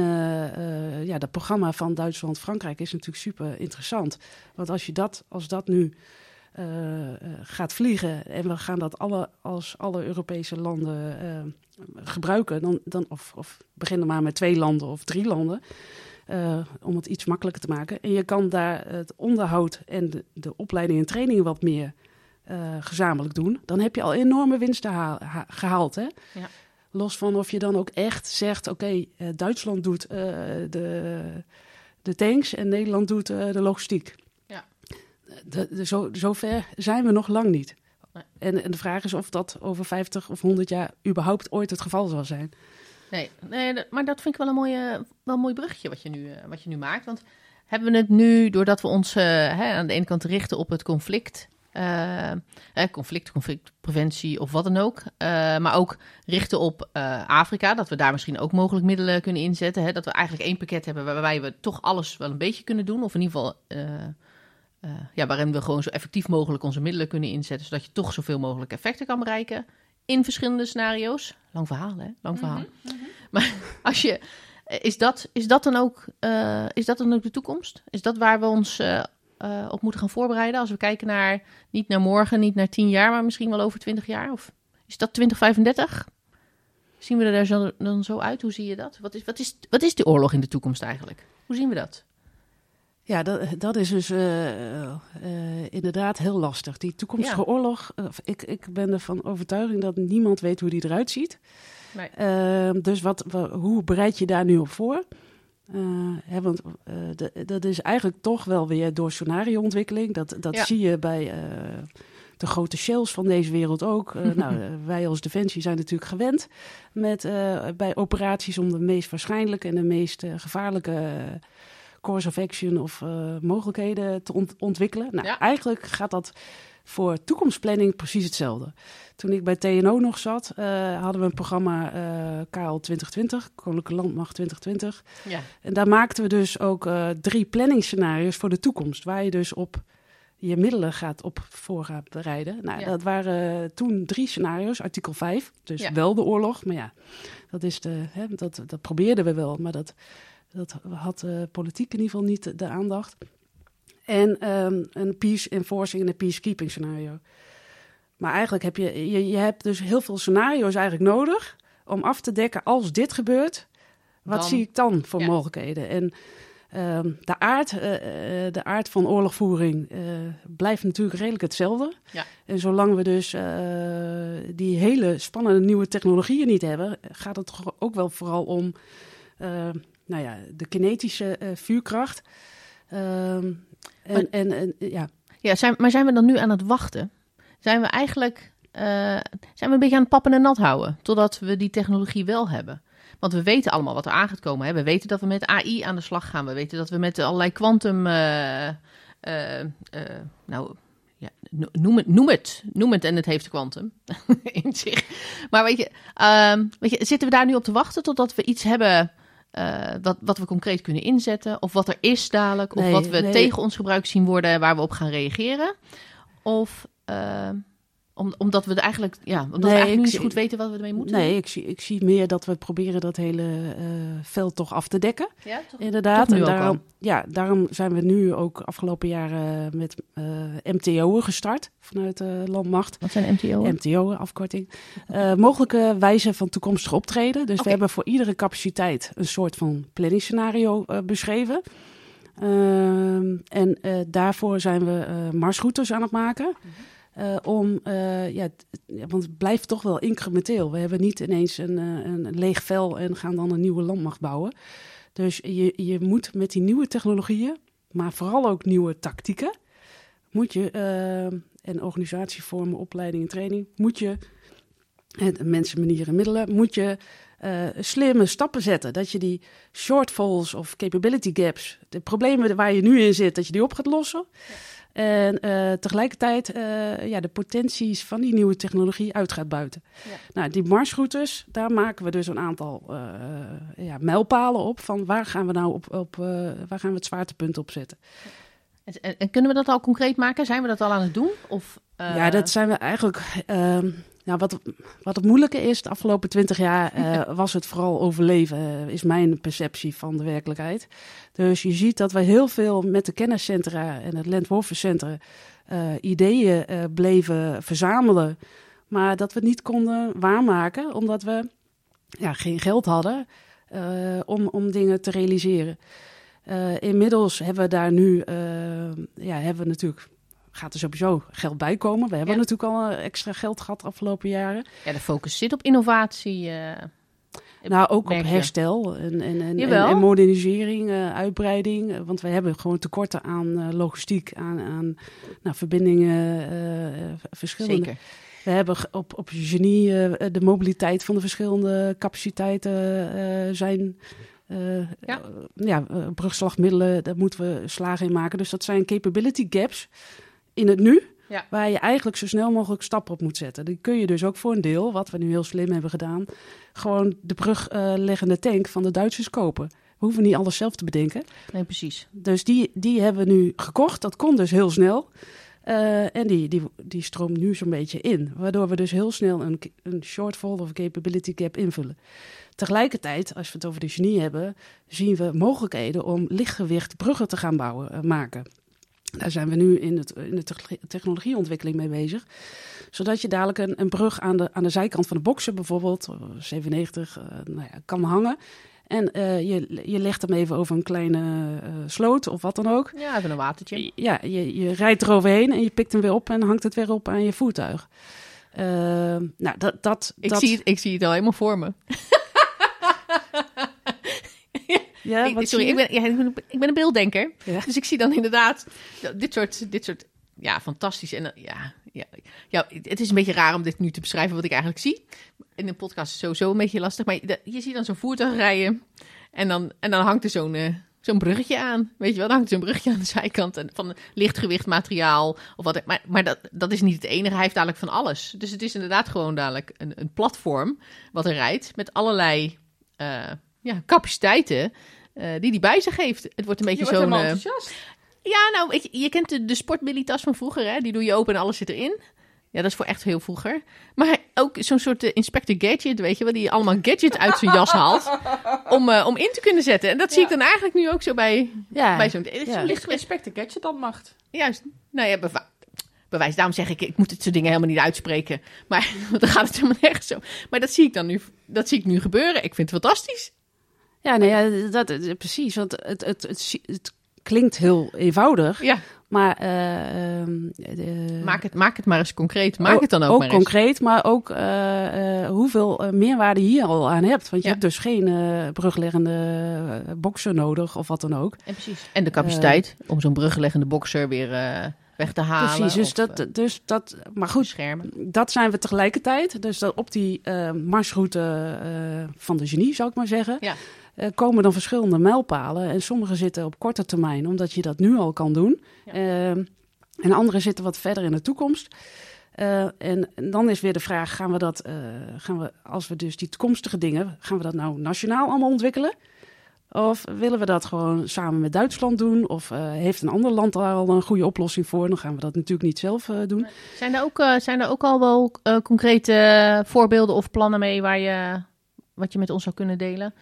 ja, dat programma van Duitsland-Frankrijk is natuurlijk super interessant. Want als je dat, als dat nu gaat vliegen en we gaan dat alle, als alle Europese landen gebruiken, dan, dan, of, of beginnen maar met twee landen of drie landen, eh, om het iets makkelijker te maken. En je kan daar het onderhoud en de, de opleiding en training wat meer eh, gezamenlijk doen. Dan heb je al enorme winsten haal- ha- gehaald. Hè? Ja. Los van of je dan ook echt zegt: oké, eh, Duitsland doet de, de tanks en Nederland doet de logistiek. Ja. De, de, zo, zover zijn we nog lang niet. En, en de vraag is of dat over 50 of 100 jaar überhaupt ooit het geval zal zijn. Nee, nee, maar dat vind ik wel een, mooie, wel een mooi bruggetje wat je, nu, eh, wat je nu maakt. Want hebben we het nu, doordat we ons eh, hè, aan de ene kant richten op het conflict, eh, conflict, conflictpreventie of wat dan ook, maar ook richten op Afrika, dat we daar misschien ook mogelijk middelen kunnen inzetten. Hè, dat we eigenlijk één pakket hebben waarbij we toch alles wel een beetje kunnen doen, of in ieder geval... eh, ja, waarin we gewoon zo effectief mogelijk onze middelen kunnen inzetten, zodat je toch zoveel mogelijk effecten kan bereiken in verschillende scenario's. Lang verhaal, hè? Lang verhaal. Maar als je, eh, is, dat, is, dat dan ook, eh, is dat dan ook de toekomst? Is dat waar we ons op moeten gaan voorbereiden? Als we kijken naar, niet naar morgen, niet naar tien jaar, maar misschien wel over twintig jaar? Of is dat 2035? Zien we er daar zo, dan zo uit? Hoe zie je dat? Wat is, wat, is, wat is de oorlog in de toekomst eigenlijk? Hoe zien we dat? Ja, dat, dat is dus eh, eh, inderdaad heel lastig. Die toekomstige Ja. oorlog, eh, ik, ik ben ervan overtuiging dat niemand weet hoe die eruit ziet. Nee. Ehm, dus wat, wa- hoe bereid je daar nu op voor? Hè, want dat is eigenlijk toch wel weer door scenarioontwikkeling. Dat, dat Ja. zie je bij de grote shells van deze wereld ook. Nou, wij als Defensie zijn natuurlijk gewend met, bij operaties om de meest waarschijnlijke en de meest gevaarlijke course of action of eh, mogelijkheden te ont- ontwikkelen. Nou, Ja. eigenlijk gaat dat voor toekomstplanning precies hetzelfde. Toen ik bij TNO nog zat, eh, hadden we een programma eh KL 2020, Koninklijke Landmacht 2020. Ja. En daar maakten we dus ook eh, drie planningsscenario's voor de toekomst, waar je dus op je middelen gaat op voor gaat bereiden. Nou, Ja. dat waren toen drie scenario's, artikel 5, dus Ja. wel de oorlog. Maar ja, dat, is de, hè, dat, dat probeerden we wel, maar dat, dat had de politiek in ieder geval niet de, aandacht. En ehm, een peace enforcing en een peacekeeping scenario. Maar eigenlijk heb je, je, je hebt dus heel veel scenario's eigenlijk nodig om af te dekken als dit gebeurt. Wat Dan- zie ik dan voor ja. mogelijkheden? En ehm, de, aard, eh, eh, de aard van oorlogvoering eh, blijft natuurlijk redelijk hetzelfde. Ja. En zolang we dus die hele spannende nieuwe technologieën niet hebben, gaat het toch ook wel vooral om nou ja, de kinetische eh, vuurkracht. Ehm, en, Maar- en, en ja, Ja, zijn, maar zijn we dan nu aan het wachten? Zijn we eigenlijk eh, zijn we een beetje aan het pappen en nat houden totdat we die technologie wel hebben? Want we weten allemaal wat er aan gaat komen. Hè? We weten dat we met AI aan de slag gaan. We weten dat we met allerlei kwantum. eh, nou, ja, no- noem, het, noem het. Noem het en het heeft kwantum in zich. Maar weet je, ehm, weet je, zitten we daar nu op te wachten totdat we iets hebben. Eh, wat, wat we concreet kunnen inzetten, of wat er is dadelijk, of Nee, wat we nee. tegen ons gebruik zien worden waar we op gaan reageren? Of eh, om, omdat we het eigenlijk, ja, omdat Nee, we eigenlijk ik niet goed weten wat we ermee moeten. nee, ik zie, ik zie meer dat we proberen dat hele eh, veld toch af te dekken. Ja, toch? Inderdaad. Toch nu en ook daarom, ja, daarom zijn we nu ook afgelopen jaren met eh MTO'en gestart vanuit de landmacht. Wat zijn MTO? MTO, afkorting. Eh, mogelijke wijze van toekomstig optreden. Dus we hebben voor iedere capaciteit een soort van planningsscenario eh, beschreven. Ehm, en eh, daarvoor zijn we eh marsroutes aan het maken. Eh, om, eh, ja, t- ja, want het blijft toch wel incrementeel. We hebben niet ineens een, eh, een leeg vel en gaan dan een nieuwe landmacht bouwen. Dus je, je moet met die nieuwe technologieën, maar vooral ook nieuwe tactieken, moet je, eh, en organisatievormen, opleiding en training, moet je, en mensen, manieren, middelen, moet je eh, slimme stappen zetten. Dat je die shortfalls of capability gaps, de problemen waar je nu in zit, dat je die op gaat lossen. En eh, tegelijkertijd eh, ja, de potenties van die nieuwe technologie uit gaat buiten. Ja. Nou, die marsroutes, daar maken we dus een aantal eh, ja, mijlpalen op. Van waar gaan we nou op, op waar gaan we het zwaartepunt op zetten? En, en- en kunnen we dat al concreet maken? Zijn we dat al aan het doen? Of, Ja, dat zijn we eigenlijk. Nou, wat, wat het moeilijke is, de afgelopen twintig jaar eh, was het vooral overleven, eh, is mijn perceptie van de werkelijkheid. Dus je ziet dat we heel veel met de kenniscentra en het Warfare Center eh, ideeën bleven verzamelen, maar dat we het niet konden waarmaken, omdat we ja, geen geld hadden om, om dingen te realiseren. Inmiddels hebben we daar nu, ja, hebben we natuurlijk gaat er sowieso geld bij komen. We hebben Ja. natuurlijk al eh, extra geld gehad de afgelopen jaren. Ja, de focus zit op innovatie. eh. Nou, ook op herstel en, en, en, modernisering, eh, uitbreiding. Want we hebben gewoon tekorten aan logistiek, aan, aan nou, verbindingen, verschillende. Zeker. We hebben op, op genie de mobiliteit van de verschillende capaciteiten zijn. Ja. brugslagmiddelen, daar moeten we slagen in maken. Dus dat zijn capability gaps in het nu. Ja. Waar je eigenlijk zo snel mogelijk stappen op moet zetten. Die kun je dus ook voor een deel, wat we nu heel slim hebben gedaan, gewoon de brugleggende tank van de Duitsers kopen. We hoeven niet alles zelf te bedenken. Nee, precies. Dus die, die hebben we nu gekocht. Dat kon dus heel snel. Eh, en die, die, die stroomt nu zo'n beetje in. Waardoor we dus heel snel een, een shortfall of capability gap invullen. Tegelijkertijd, als we het over de genie hebben, zien we mogelijkheden om lichtgewicht bruggen te gaan bouwen, eh, maken. Daar zijn we nu in, het, in de te- technologieontwikkeling mee bezig. Zodat je dadelijk een, een brug aan de, aan de zijkant van de boksen, bijvoorbeeld, eh, 97, eh, nou ja, kan hangen. En eh, je, je legt hem even over een kleine eh, sloot of wat dan ook. Ja, even een watertje. Ja, je, je rijdt eroverheen en je pikt hem weer op en hangt het weer op aan je voertuig. Eh, nou, dat, dat, Ik, dat, zie het, ik zie het al helemaal voor me. Ja, Ik- sorry, ik ben, ja, ik, ben, ik ben een beelddenker. Ja. Dus ik zie dan inderdaad dit soort, dit soort ja, fantastisch. En dan- ja, ja, ja, het is een beetje raar om dit nu te beschrijven wat ik eigenlijk zie. In een podcast is sowieso een beetje lastig. Maar je, je ziet dan zo'n voertuig rijden en dan, en dan hangt er zo'n eh, zo'n bruggetje aan. Weet je wel, dan hangt er zo'n bruggetje aan de zijkant en van lichtgewicht materiaal. Of wat, maar maar dat, dat is niet het enige. Hij heeft dadelijk van alles. Dus het is inderdaad gewoon dadelijk een, een platform wat er rijdt met allerlei eh, ja, capaciteiten eh, die hij bij zich heeft. Het wordt een beetje zo'n... eh, enthousiast. ja, nou, weet je, je kent de, de sportbillytas van vroeger, hè? Die doe je open en alles zit erin. Ja, dat is voor echt heel vroeger. Maar ook zo'n soort eh, Inspector Gadget, weet je wel, die allemaal gadget uit zijn jas haalt om, eh, om in te kunnen zetten. En dat zie ik dan eigenlijk nu ook zo bij, Ja, bij zo'n... Ja. de gadget dan macht. Juist. Nou ja, bewijs. Daarom zeg ik, ik moet dit soort dingen helemaal niet uitspreken. Maar dan gaat het helemaal nergens zo. Maar dat zie ik dan nu, dat zie ik nu gebeuren. Ik vind het fantastisch. Ja, nee, ja dat, dat- precies. Want het, het, het, het klinkt heel eenvoudig, Ja, maar... eh, ehm, maak het, maak het maar eens concreet. Maak het dan ook, ook maar eens. concreet, maar ook eh, eh, hoeveel eh, meerwaarde je hier al aan hebt. Want je Ja. hebt dus geen eh, brugleggende eh, boksen nodig of wat dan ook. En, precies. en de capaciteit om zo'n brugleggende bokser weer eh, weg te halen. Precies, dus of, dat, eh, dus dat, maar goed, schermen. dat zijn we tegelijkertijd. Dus dat op die eh, marsroute eh, van de genie, zou ik maar zeggen, Ja. Eh, komen dan verschillende mijlpalen. En sommige zitten op korte termijn, omdat je dat nu al kan doen. Ja. Ehm, en andere zitten wat verder in de toekomst. Eh, en, en dan is weer de vraag: gaan we dat, eh, gaan we, als we dus die toekomstige dingen, gaan we dat nou nationaal allemaal ontwikkelen? Of willen we dat gewoon samen met Duitsland doen? Of heeft een ander land daar al een goede oplossing voor? Dan gaan we dat natuurlijk niet zelf doen. Zijn er ook, zijn er ook al wel concrete voorbeelden of plannen mee waar je, wat je met ons zou kunnen delen?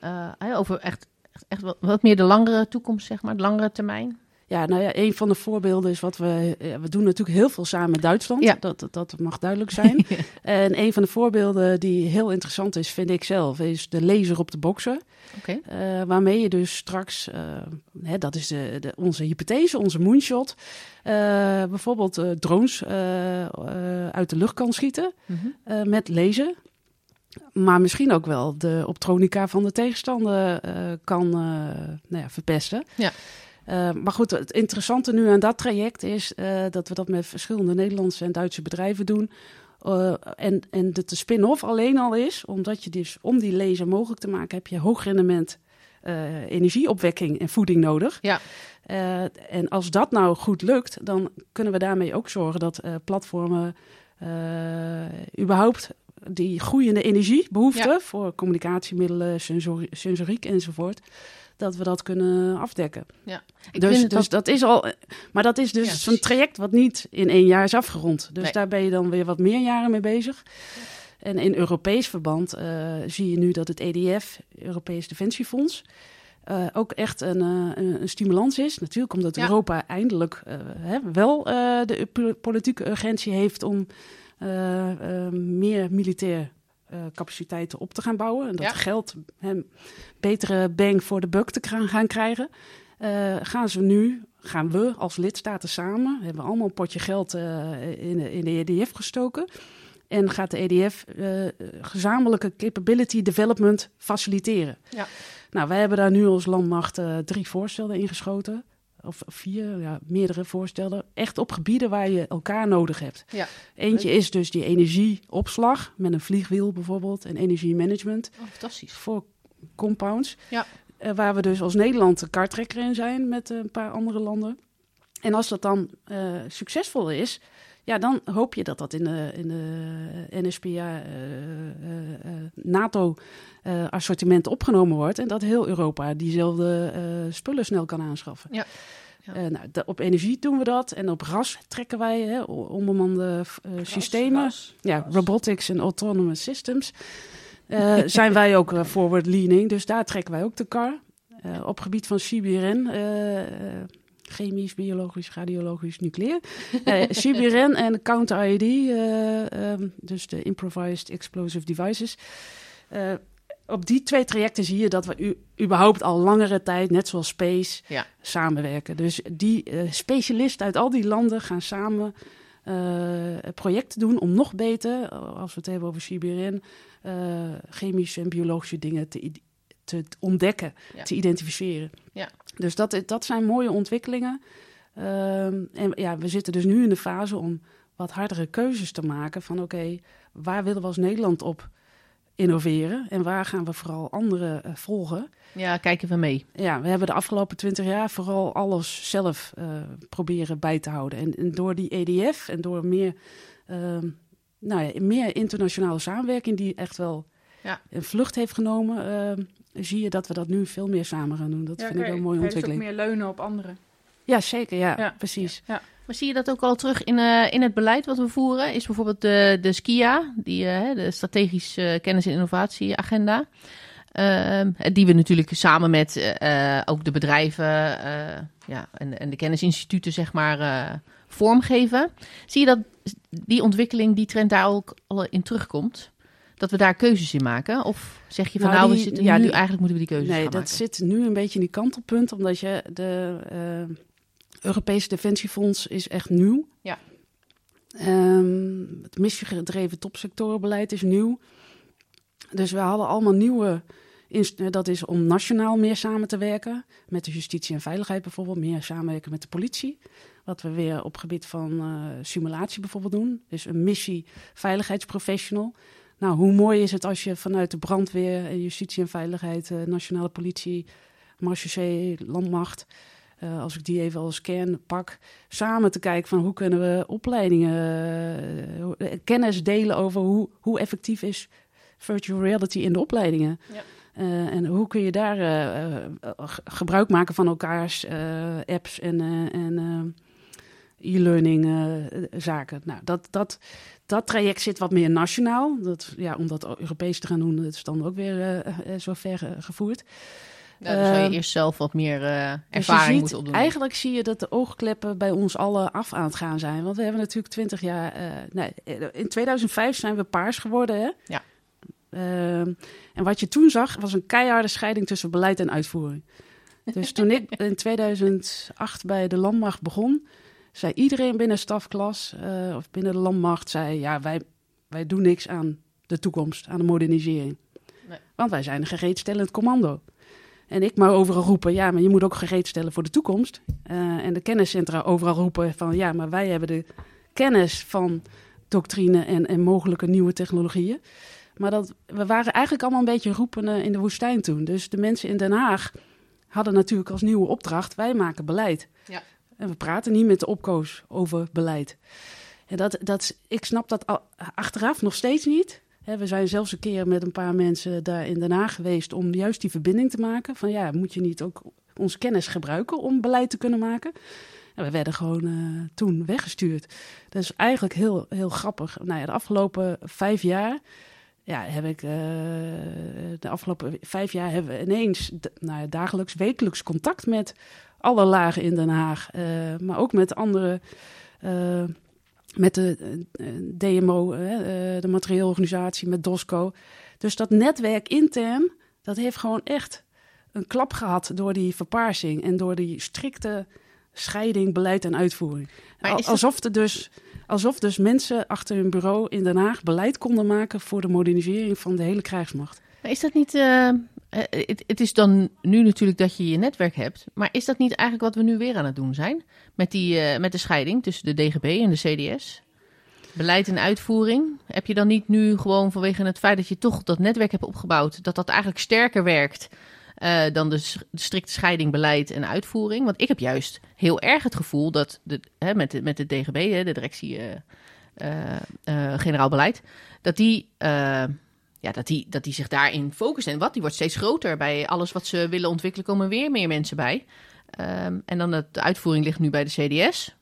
Eh, hè, over echt, echt, wat, wat meer de langere toekomst, zeg maar, de langere termijn. Ja, nou ja, een van de voorbeelden is wat we... we doen natuurlijk heel veel samen met Duitsland. Ja. Dat, dat, mag duidelijk zijn. en een van de voorbeelden die heel interessant is, vind ik zelf... is de laser op de boksen. Oké. Eh, waarmee je dus straks... eh, hè, dat is de, de, onze hypothese, onze moonshot... eh, bijvoorbeeld eh, drones eh, eh, uit de lucht kan schieten Mhm. eh, met laser. Maar misschien ook wel de optronica van de tegenstander eh, kan eh, nou ja, verpesten. Ja. Eh, maar goed, het interessante nu aan dat traject is dat we dat met verschillende Nederlandse en Duitse bedrijven doen. En, en dat de spin-off alleen al is, omdat je dus om die laser mogelijk te maken, heb je hoog rendement energieopwekking en voeding nodig. Ja. En als dat nou goed lukt, dan kunnen we daarmee ook zorgen dat platformen überhaupt die groeiende energiebehoeften Ja. voor communicatiemiddelen, sensori- sensoriek enzovoort, dat we dat kunnen afdekken. Ik dus het dus dat is al, maar dat is dus Ja, zo'n traject wat niet in één jaar is afgerond. Dus Nee. daar ben je dan weer wat meer jaren mee bezig. En in Europees verband eh, zie je nu dat het EDF, Europees Defensiefonds, eh, ook echt een, eh, een, een stimulans is. Natuurlijk omdat Ja. Europa eindelijk hè, wel de po- politieke urgentie heeft om meer militair eh, capaciteiten op te gaan bouwen. En dat Ja. geld hè, betere bang voor de buck te gaan, gaan krijgen. eh, gaan ze nu, gaan we als lidstaten samen, hebben we allemaal een potje geld eh, in, de, in de EDF gestoken. En gaat de EDF eh, gezamenlijke capability development faciliteren. Ja. Nou, wij hebben daar nu als landmacht eh, drie voorstellen ingeschoten. Of vier, ja, meerdere voorstellen. Echt op gebieden waar je elkaar nodig hebt. Ja. Eentje is dus die energieopslag met een vliegwiel bijvoorbeeld. En energiemanagement Oh, fantastisch. voor compounds. Ja. Eh, waar we dus als Nederland de kartrekker in zijn met een paar andere landen. En als dat dan eh, succesvol is, ja, dan hoop je dat dat in de, in de NSPA eh, eh, eh, NATO-assortiment opgenomen wordt. En dat heel Europa diezelfde spullen snel kan aanschaffen. Ja. Nou, op energie doen we dat. En op ras trekken wij hè, onbemande systemen. Ja, robotics en autonomous systems. Zijn wij ook forward leaning, dus daar trekken wij ook de kar. Op gebied van CBRN, chemisch, biologisch, radiologisch, nucleair. Eh CBRN en counter-IED, eh, ehm, dus de improvised explosive devices. Eh, op die twee trajecten zie je dat we u, überhaupt al langere tijd, net zoals Space, Ja. samenwerken. Dus die eh, specialisten uit al die landen gaan samen projecten doen om nog beter, als we het hebben over CBRN, chemische en biologische dingen te, te ontdekken, Ja. te identificeren. Ja. Dus dat, dat zijn mooie ontwikkelingen. Ehm, en ja, we zitten dus nu in de fase om wat hardere keuzes te maken van oké, waar willen we als Nederland op innoveren en waar gaan we vooral anderen eh, volgen. Ja, kijken we mee. Ja, we hebben de afgelopen twintig jaar vooral alles zelf eh, proberen bij te houden. En, en door die EDF en door meer, ehm, nou ja, meer internationale samenwerking, die echt wel Ja. een vlucht heeft genomen, ehm, zie je dat we dat nu veel meer samen gaan doen. Dat vind ik wel een mooie ontwikkeling. meer leunen op anderen. Ja, zeker. Ja, Ja. precies. Maar zie je dat ook al terug in, eh, in het beleid wat we voeren? Is bijvoorbeeld de, de SKIA, die, eh, de Strategische Kennis- en Innovatieagenda. Ehm, die we natuurlijk samen met eh, eh, ook de bedrijven eh, ja, en, en de kennisinstituten zeg maar, eh, vormgeven. Zie je dat die ontwikkeling, die trend daar ook al in terugkomt? Dat we daar keuzes in maken? Of zeg je van Nou, nou, we zitten ja, nu, die- eigenlijk moeten we die keuzes Nee, gaan dat maken? zit nu een beetje in die kantelpunt, omdat je de eh, Europese Defensiefonds is echt nieuw. Ja. Ehm, het missiegedreven topsectorenbeleid is nieuw. Dus we hadden allemaal nieuwe. Dat is om nationaal meer samen te werken. Met de justitie en veiligheid bijvoorbeeld. Meer samenwerken met de politie. Wat we weer op gebied van eh, simulatie bijvoorbeeld doen. Dus een missie veiligheidsprofessional. Nou, hoe mooi is het als je vanuit de brandweer, en justitie en veiligheid, eh, nationale politie, marechaussee, landmacht, eh, als ik die even als kern pak, samen te kijken van hoe kunnen we opleidingen, eh, kennis delen over hoe, hoe effectief is virtual reality in de opleidingen. Ja. En hoe kun je daar gebruik maken van elkaars apps en, en e-learning zaken. Nou, dat, dat, dat traject zit wat meer nationaal. Dat, ja, om dat Europees te gaan doen, dat is dan ook weer eh, eh, zo ver eh, gevoerd. Nou, dan zou je eerst zelf wat meer eh, Dus ervaring ziet- moeten opdoen. Eigenlijk zie je dat de oogkleppen bij ons allen af aan het gaan zijn. Want we hebben natuurlijk twintig jaar... eh, nee, eh, in 2005 zijn we paars geworden, hè? Ja. En wat je toen zag, was een keiharde scheiding tussen beleid en uitvoering. Dus toen ik in 2008 bij de landmacht begon... zei iedereen binnen stafklas eh, of binnen de landmacht... zei ja, wij, wij doen niks aan de toekomst, aan de modernisering. Nee. Want wij zijn een gereedstellend commando. En ik maar overal roepen, ja, maar je moet ook gereed stellen voor de toekomst. Eh, en de kenniscentra overal roepen van, ja, maar wij hebben de kennis van doctrine en, en mogelijke nieuwe technologieën. Maar dat, we waren eigenlijk allemaal een beetje roepende in de woestijn toen. Dus de mensen in Den Haag hadden natuurlijk als nieuwe opdracht, wij maken beleid. En we praten niet met de opkoos over beleid. En dat, dat, ik snap dat achteraf nog steeds niet. We zijn zelfs een keer met een paar mensen daar in Den Haag geweest om juist die verbinding te maken. Van ja, moet je niet ook onze kennis gebruiken om beleid te kunnen maken? En we werden gewoon eh, toen weggestuurd. Dat is eigenlijk heel, heel grappig. Nou ja, de afgelopen vijf jaar ja, heb ik eh, de afgelopen vijf jaar hebben we ineens nou dagelijks, wekelijks contact met alle lagen in Den Haag. eh, maar ook met andere, eh, met de eh, DMO, de materieelorganisatie, met DOSCO. Dus dat netwerk intern, dat heeft gewoon echt een klap gehad door die verpaarsing en door die strikte scheiding, beleid en uitvoering. Dat- alsof, er dus, alsof dus mensen achter hun bureau in Den Haag beleid konden maken voor de modernisering van de hele krijgsmacht. Maar is dat niet... het, het is dan nu natuurlijk dat je je netwerk hebt. Maar is dat niet eigenlijk wat we nu weer aan het doen zijn? Met, die, eh, met de scheiding tussen de DGB en de CDS? Beleid en uitvoering. Heb je dan niet nu gewoon vanwege het feit dat je toch dat netwerk hebt opgebouwd... dat dat eigenlijk sterker werkt eh, dan de, strikte scheiding beleid en uitvoering? Want ik heb juist heel erg het gevoel dat de, hè, met, de, met de DGB, hè, de directie... eh, eh, eh, generaal beleid, dat die, eh, ja, dat, die, dat die zich daarin focust. En wat, die wordt steeds groter. Bij alles wat ze willen ontwikkelen komen weer meer mensen bij. Ehm, en dan dat de uitvoering ligt nu bij de CDS.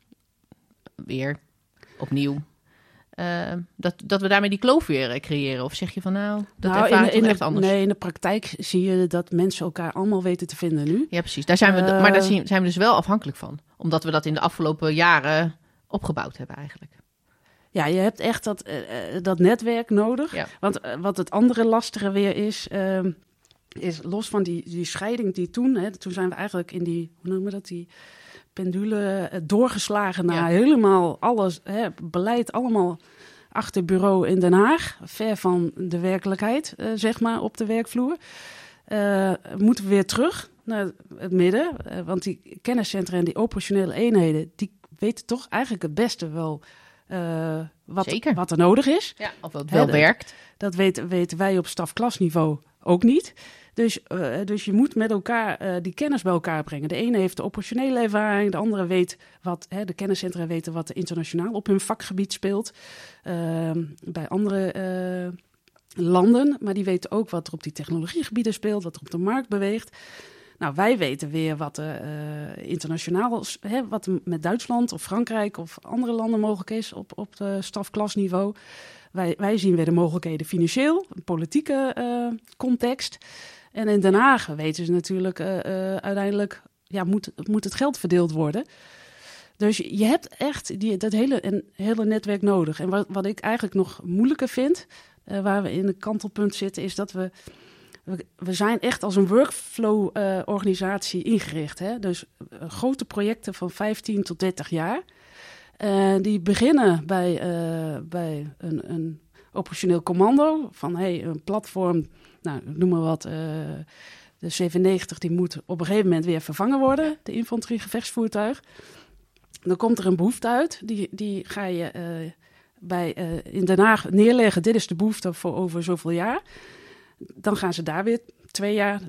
Weer opnieuw. Ehm, dat, dat we daarmee die kloof weer eh, creëren. Of zeg je van nou, dat Nou, in, de- in de, echt anders. Nee, in de praktijk zie je dat mensen elkaar allemaal weten te vinden nu. Ja, precies. Daar zijn we, Eh, maar daar zijn we dus wel afhankelijk van. Omdat we dat in de afgelopen jaren opgebouwd hebben eigenlijk. Ja, je hebt echt dat, eh, eh, dat netwerk nodig. Ja. Want eh, wat het andere lastige weer is, ehm, is los van die, die scheiding die toen, hè, toen zijn we eigenlijk in die, hoe noemen we dat, die pendule doorgeslagen naar Ja. helemaal alles, hè, beleid allemaal achter bureau in Den Haag, ver van de werkelijkheid, zeg maar, op de werkvloer. Moeten we weer terug naar het midden, want die kenniscentra en die operationele eenheden, die weten toch eigenlijk het beste wel eh, wat, Zeker. wat er nodig is. Ja, of het wel werkt. Dat weten, weten wij op stafklasniveau ook niet. Dus, eh, dus je moet met elkaar eh, die kennis bij elkaar brengen. De ene heeft de operationele ervaring, de andere weet wat, hè, de kenniscentra weten wat er internationaal op hun vakgebied speelt. Ehm, bij andere landen, maar die weten ook wat er op die technologiegebieden speelt, wat er op de markt beweegt. Nou, wij weten weer wat eh, internationaal, hè, wat met Duitsland of Frankrijk of andere landen mogelijk is op, op de stafklasniveau. Wij, wij zien weer de mogelijkheden financieel, politieke eh, context. En in Den Haag weten ze natuurlijk eh, uiteindelijk, ja, moet, moet het geld verdeeld worden. Dus je hebt echt die, dat hele, een, hele netwerk nodig. En wat, wat ik eigenlijk nog moeilijker vind, waar we in een kantelpunt zitten, is dat we, we, zijn echt als een workflow-organisatie ingericht. Hè? Dus eh, grote projecten van 15 tot 30 jaar. Eh, die beginnen bij, eh, bij een, een operationeel commando. Van hey, een platform, nou, noem maar wat. eh, de 97 die moet op een gegeven moment weer vervangen worden. De infanterie gevechtsvoertuig. Dan komt er een behoefte uit. Die, die ga je eh, bij, eh, in Den Haag neerleggen. Dit is de behoefte voor over zoveel jaar. Dan gaan ze daar weer twee jaar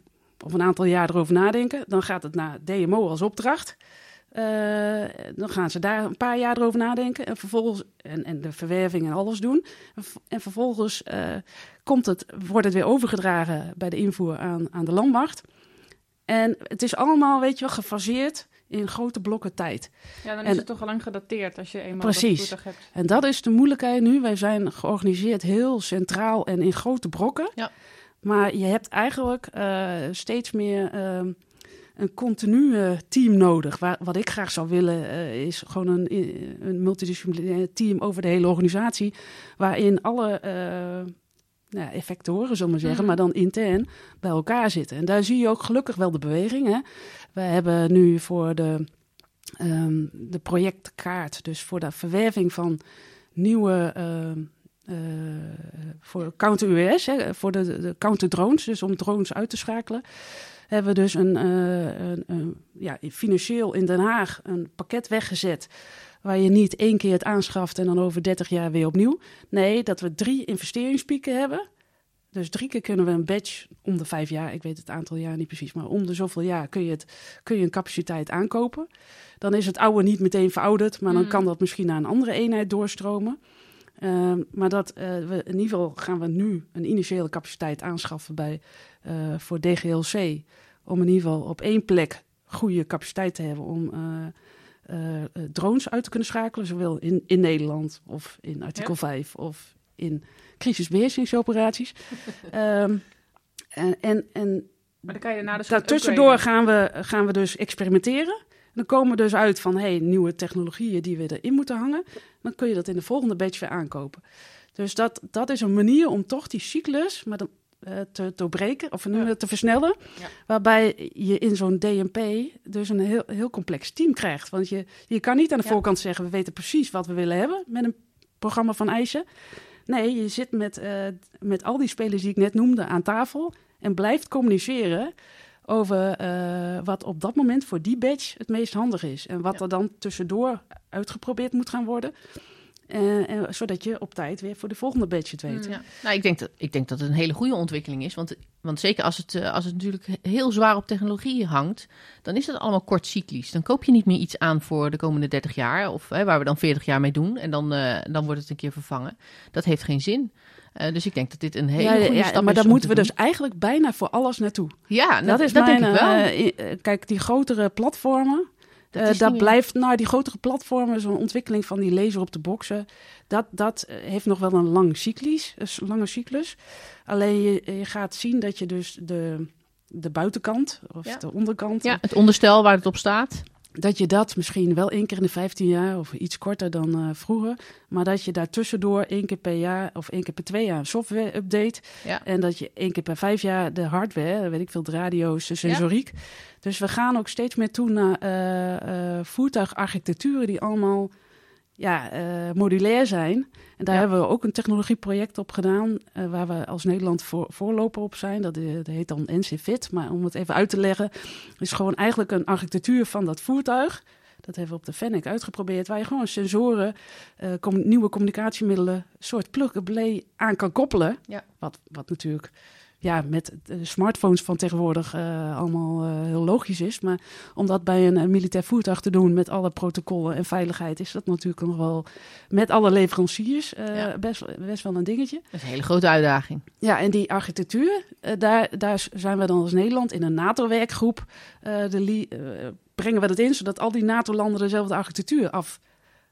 of een aantal jaar erover nadenken. Dan gaat het naar DMO als opdracht. Eh, dan gaan ze daar een paar jaar erover nadenken. En vervolgens en, en de verwerving en alles doen. En, vervolgens eh, komt het, wordt het weer overgedragen bij de invoer aan, aan de landmacht. En het is allemaal, weet je wel, gefaseerd in grote blokken tijd. Ja, dan En- is het toch al lang gedateerd als je eenmaal Precies. dat voertuig hebt. En dat is de moeilijkheid nu. Wij zijn georganiseerd heel centraal en in grote brokken. Ja. Maar je hebt eigenlijk eh, steeds meer ehm, een continue team nodig. Waar, wat ik graag zou willen eh, is gewoon een, een multidisciplinair team over de hele organisatie. Waarin alle eh, nou, ja, effectoren, zullen we zeggen, Mhm. maar dan intern bij elkaar zitten. En daar zie je ook gelukkig wel de beweging. Hè? We hebben nu voor de, ehm, de projectkaart, dus voor de verwerving van nieuwe. ehm, eh, voor counter-UAS, hè, voor de, de counter-drones, dus om drones uit te schakelen, hebben we dus een, eh, een, een- ja, financieel in Den Haag een pakket weggezet. Waar je niet één keer het aanschaft en dan over 30 jaar weer opnieuw. Nee, dat we drie investeringspieken hebben. Dus drie keer kunnen we een badge om de vijf jaar, ik weet het aantal jaar niet precies, maar om de zoveel jaar kun je, het, kun je een capaciteit aankopen. Dan is het oude niet meteen verouderd, maar dan Mm. kan dat misschien naar een andere eenheid doorstromen. Ehm, maar dat eh, we in ieder geval gaan we nu een initiële capaciteit aanschaffen bij, eh, voor DGLC. Om in ieder geval op één plek goede capaciteit te hebben om eh, drones uit te kunnen schakelen. Zowel in, in Nederland of in artikel Ja. 5 of in crisisbeheersingsoperaties. Ehm, en, en, en Maar dan kan je daarna dus Daartussendoor gaan we, gaan we dus experimenteren. Dan komen we dus uit van hey, nieuwe technologieën die we erin moeten hangen. Dan kun je dat in de volgende batch weer aankopen. Dus dat, dat is een manier om toch die cyclus, dan, eh, te doorbreken of Ja. te versnellen. Ja. Waarbij je in zo'n DMP dus een heel, heel complex team krijgt. Want je, je kan niet aan de Ja. voorkant zeggen, we weten precies wat we willen hebben met een programma van eisen. Nee, je zit met, eh, met al die spelers die ik net noemde aan tafel en blijft communiceren over eh, wat op dat moment voor die badge het meest handig is. En wat Ja. er dan tussendoor uitgeprobeerd moet gaan worden. Eh, en, zodat je op tijd weer voor de volgende badge het weet. Mm. Ja. Nou, ik denk, dat, ik denk dat het een hele goede ontwikkeling is. Want, want zeker als het, eh, als het natuurlijk heel zwaar op technologie hangt, dan is het allemaal kort cyclisch. Dan koop je niet meer iets aan voor de komende 30 jaar, of hè, waar we dan 40 jaar mee doen. En dan, dan wordt het een keer vervangen. Dat heeft geen zin. Eh, dus ik denk dat dit een hele Ja, goede ja, stap maar is. daar om moeten te we doen. dus eigenlijk bijna voor alles naartoe. Ja, dat is dat mijn, denk ik wel. eh, eh, kijk, die grotere platformen. Dat blijft, nou, die grotere platformen, zo'n ontwikkeling van die laser op de boxen, dat, dat heeft nog wel een lang cyclus, een lange cyclus. Alleen je, je gaat zien dat je dus de, de buitenkant of Ja. de onderkant, ja, het onderstel waar het op staat. Dat je dat misschien wel één keer in de 15 jaar of iets korter dan eh, vroeger, maar dat je daar tussendoor één keer per jaar of één keer per twee jaar een software update Ja. en dat je één keer per vijf jaar de hardware, weet ik veel, de radio's, de sensoriek. Dus we gaan ook steeds meer toe naar eh, eh, voertuigarchitecturen die allemaal ja, eh, modulair zijn. En daar Ja. hebben we ook een technologieproject op gedaan, eh, waar we als Nederland voor, voorloper op zijn. Dat, eh, dat heet dan NCFIT. Maar om het even uit te leggen, is gewoon eigenlijk een architectuur van dat voertuig. Dat hebben we op de Fennec uitgeprobeerd, waar je gewoon sensoren, com- nieuwe communicatiemiddelen, een soort plug-and-play aan kan koppelen. Ja. Wat, wat natuurlijk ja, met de smartphones van tegenwoordig eh, allemaal eh, heel logisch is. Maar om dat bij een, militair voertuig te doen met alle protocollen en veiligheid, is dat natuurlijk nog wel met alle leveranciers eh, Ja. best, best wel een dingetje. Dat is een hele grote uitdaging. Ja, en die architectuur, daar, daar zijn we dan als Nederland in een NATO-werkgroep. de brengen we dat in, zodat al die NATO-landen dezelfde architectuur af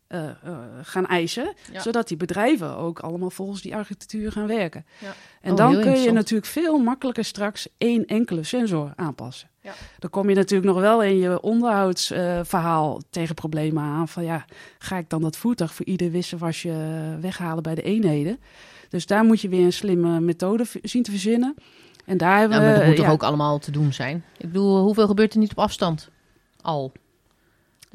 eh, eh, gaan eisen. Ja. Zodat die bedrijven ook allemaal volgens die architectuur gaan werken. Ja. En Oh, dan kun je natuurlijk veel makkelijker straks één enkele sensor aanpassen. Ja. Dan kom je natuurlijk nog wel in je onderhoudsverhaal tegen problemen aan. Van ja, ga ik dan dat voertuig voor ieder wisselwasje weghalen bij de eenheden? Dus daar moet je weer een slimme methode zien te verzinnen. En daar hebben Nou, maar we... dat moet toch ook allemaal te doen zijn? Ik bedoel, hoeveel gebeurt er niet op afstand? Al.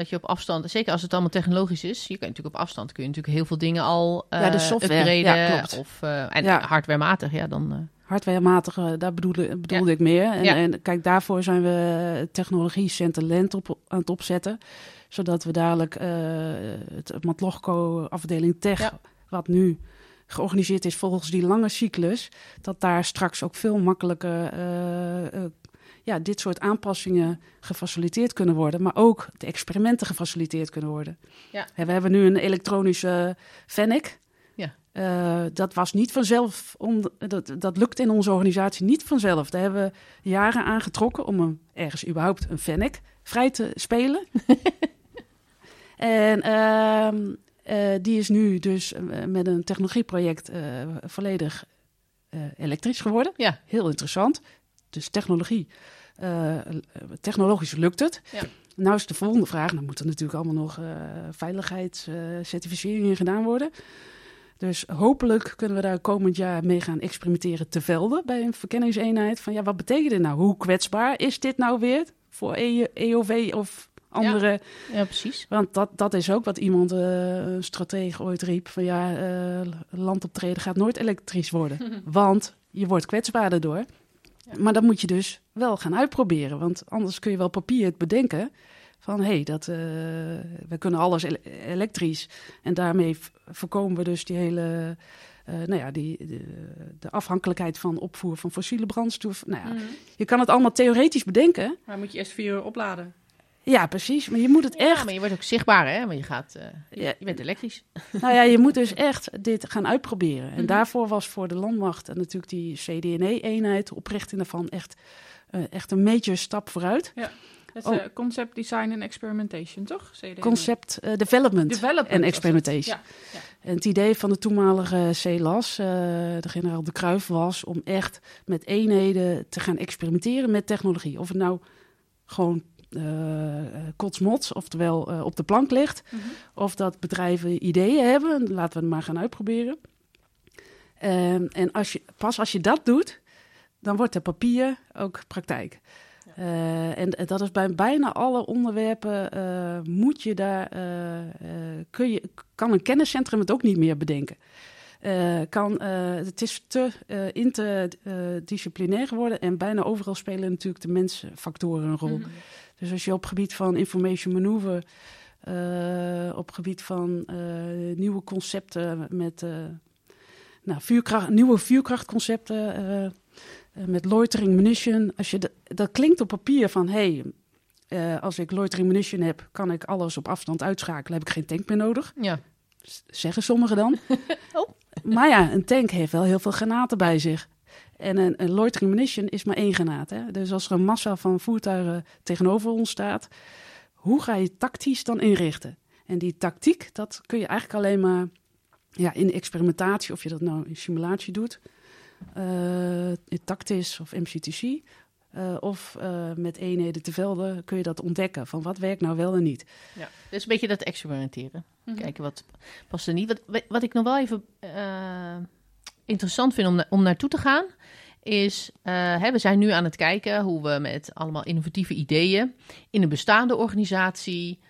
Dat je op afstand, zeker als het allemaal technologisch is, je kunt natuurlijk op afstand kun je natuurlijk heel veel dingen al eh Ja, de software, upgraden ja, klopt. Of, eh, en Ja. hardwarematig, ja, dan... eh, hardwarematige, daar bedoelde, bedoelde Ja. ik meer. En, en kijk, daarvoor zijn we technologie Land op, aan het opzetten. Zodat we dadelijk eh, het Matlogco afdeling Tech, wat nu georganiseerd is volgens die lange cyclus, dat daar straks ook veel makkelijker eh, eh, ja, dit soort aanpassingen gefaciliteerd kunnen worden. Maar ook de experimenten gefaciliteerd kunnen worden. Ja. We hebben nu een elektronische Fennec. Ja. Eh, dat was niet vanzelf, om, dat, dat lukt in onze organisatie niet vanzelf. Daar hebben we jaren aan getrokken om een, ergens überhaupt een Fennec vrij te spelen. en ehm, eh, die is nu dus eh, met een technologieproject volledig elektrisch geworden. Ja. Heel interessant. Dus technologie, eh, technologisch lukt het. Ja. Nou is de volgende vraag, dan moeten natuurlijk allemaal nog eh veiligheidscertificeringen gedaan worden. Dus hopelijk kunnen we daar komend jaar mee gaan experimenteren te velden bij een verkenningseenheid. Van ja, wat betekent dit nou? Hoe kwetsbaar is dit nou weer voor E- EOV of andere? ja, precies. Want dat, dat is ook wat iemand, eh, een stratege ooit riep. Van ja, eh landoptreden gaat nooit elektrisch worden. want je wordt kwetsbaar daardoor. Maar dat moet je dus wel gaan uitproberen. Want anders kun je wel papier het bedenken. Van hé, hey, dat, eh, we kunnen alles ele- elektrisch. En daarmee voorkomen we dus die hele... eh, nou ja, die, de, de afhankelijkheid van opvoer van fossiele brandstof. Nou ja, je kan het allemaal theoretisch bedenken. Maar moet je eerst vier uur opladen. Ja, precies. Maar je moet het Ja, echt maar je wordt ook zichtbaar, hè? Want je gaat, eh, je, Ja. je bent elektrisch. Nou ja, je moet dus echt dit gaan uitproberen. En Mhm. daarvoor was voor de landmacht en natuurlijk die CDNE-eenheid, de oprichting daarvan, echt, eh, echt een major stap vooruit. Dat Oh. is eh, Concept Design and Experimentation, toch? CDM. Concept development, Development en experimentation. Ja. En het idee van de toenmalige CELAS, eh, de generaal de Kruif, was om echt met eenheden te gaan experimenteren met technologie. Of het nou gewoon kotsmots, oftewel eh, op de plank ligt. Mhm. Of dat bedrijven ideeën hebben, laten we het maar gaan uitproberen. Ehm, en als je, pas als je dat doet, dan wordt er papier ook praktijk. Uh, en dat is bij bijna alle onderwerpen, uh, moet je daar, uh, kun je, kan een kenniscentrum het ook niet meer bedenken. kan, het is te interdisciplinair geworden en bijna overal spelen natuurlijk de mensfactoren een rol. Mm. Dus als je op gebied van information manoeuvre, op gebied van nieuwe concepten met nou, vuurkracht, nieuwe vuurkrachtconcepten eh, met loitering munition. Als je dat klinkt op papier van hé, hey, als ik loitering munition heb, kan ik alles op afstand uitschakelen. Heb ik geen tank meer nodig. Ja. Zeggen sommigen dan. oh. Maar ja, een tank heeft wel heel veel granaten bij zich. En een, een loitering munition is maar één granaat. Hè? Dus als er een massa van voertuigen tegenover ons staat, hoe ga je tactisch dan inrichten? En die tactiek, dat kun je eigenlijk alleen maar ja, in experimentatie, of je dat nou in simulatie doet, uh, tactisch of MCTC. Uh, of uh, met eenheden te velden kun je dat ontdekken van wat werkt nou wel en niet. Ja, dus een beetje dat experimenteren. Mm -hmm. Kijken wat past er niet. Wat, wat ik nog wel even uh, interessant vind om, om naartoe te gaan, is hè, we zijn nu aan het kijken hoe we met allemaal innovatieve ideeën in een bestaande organisatie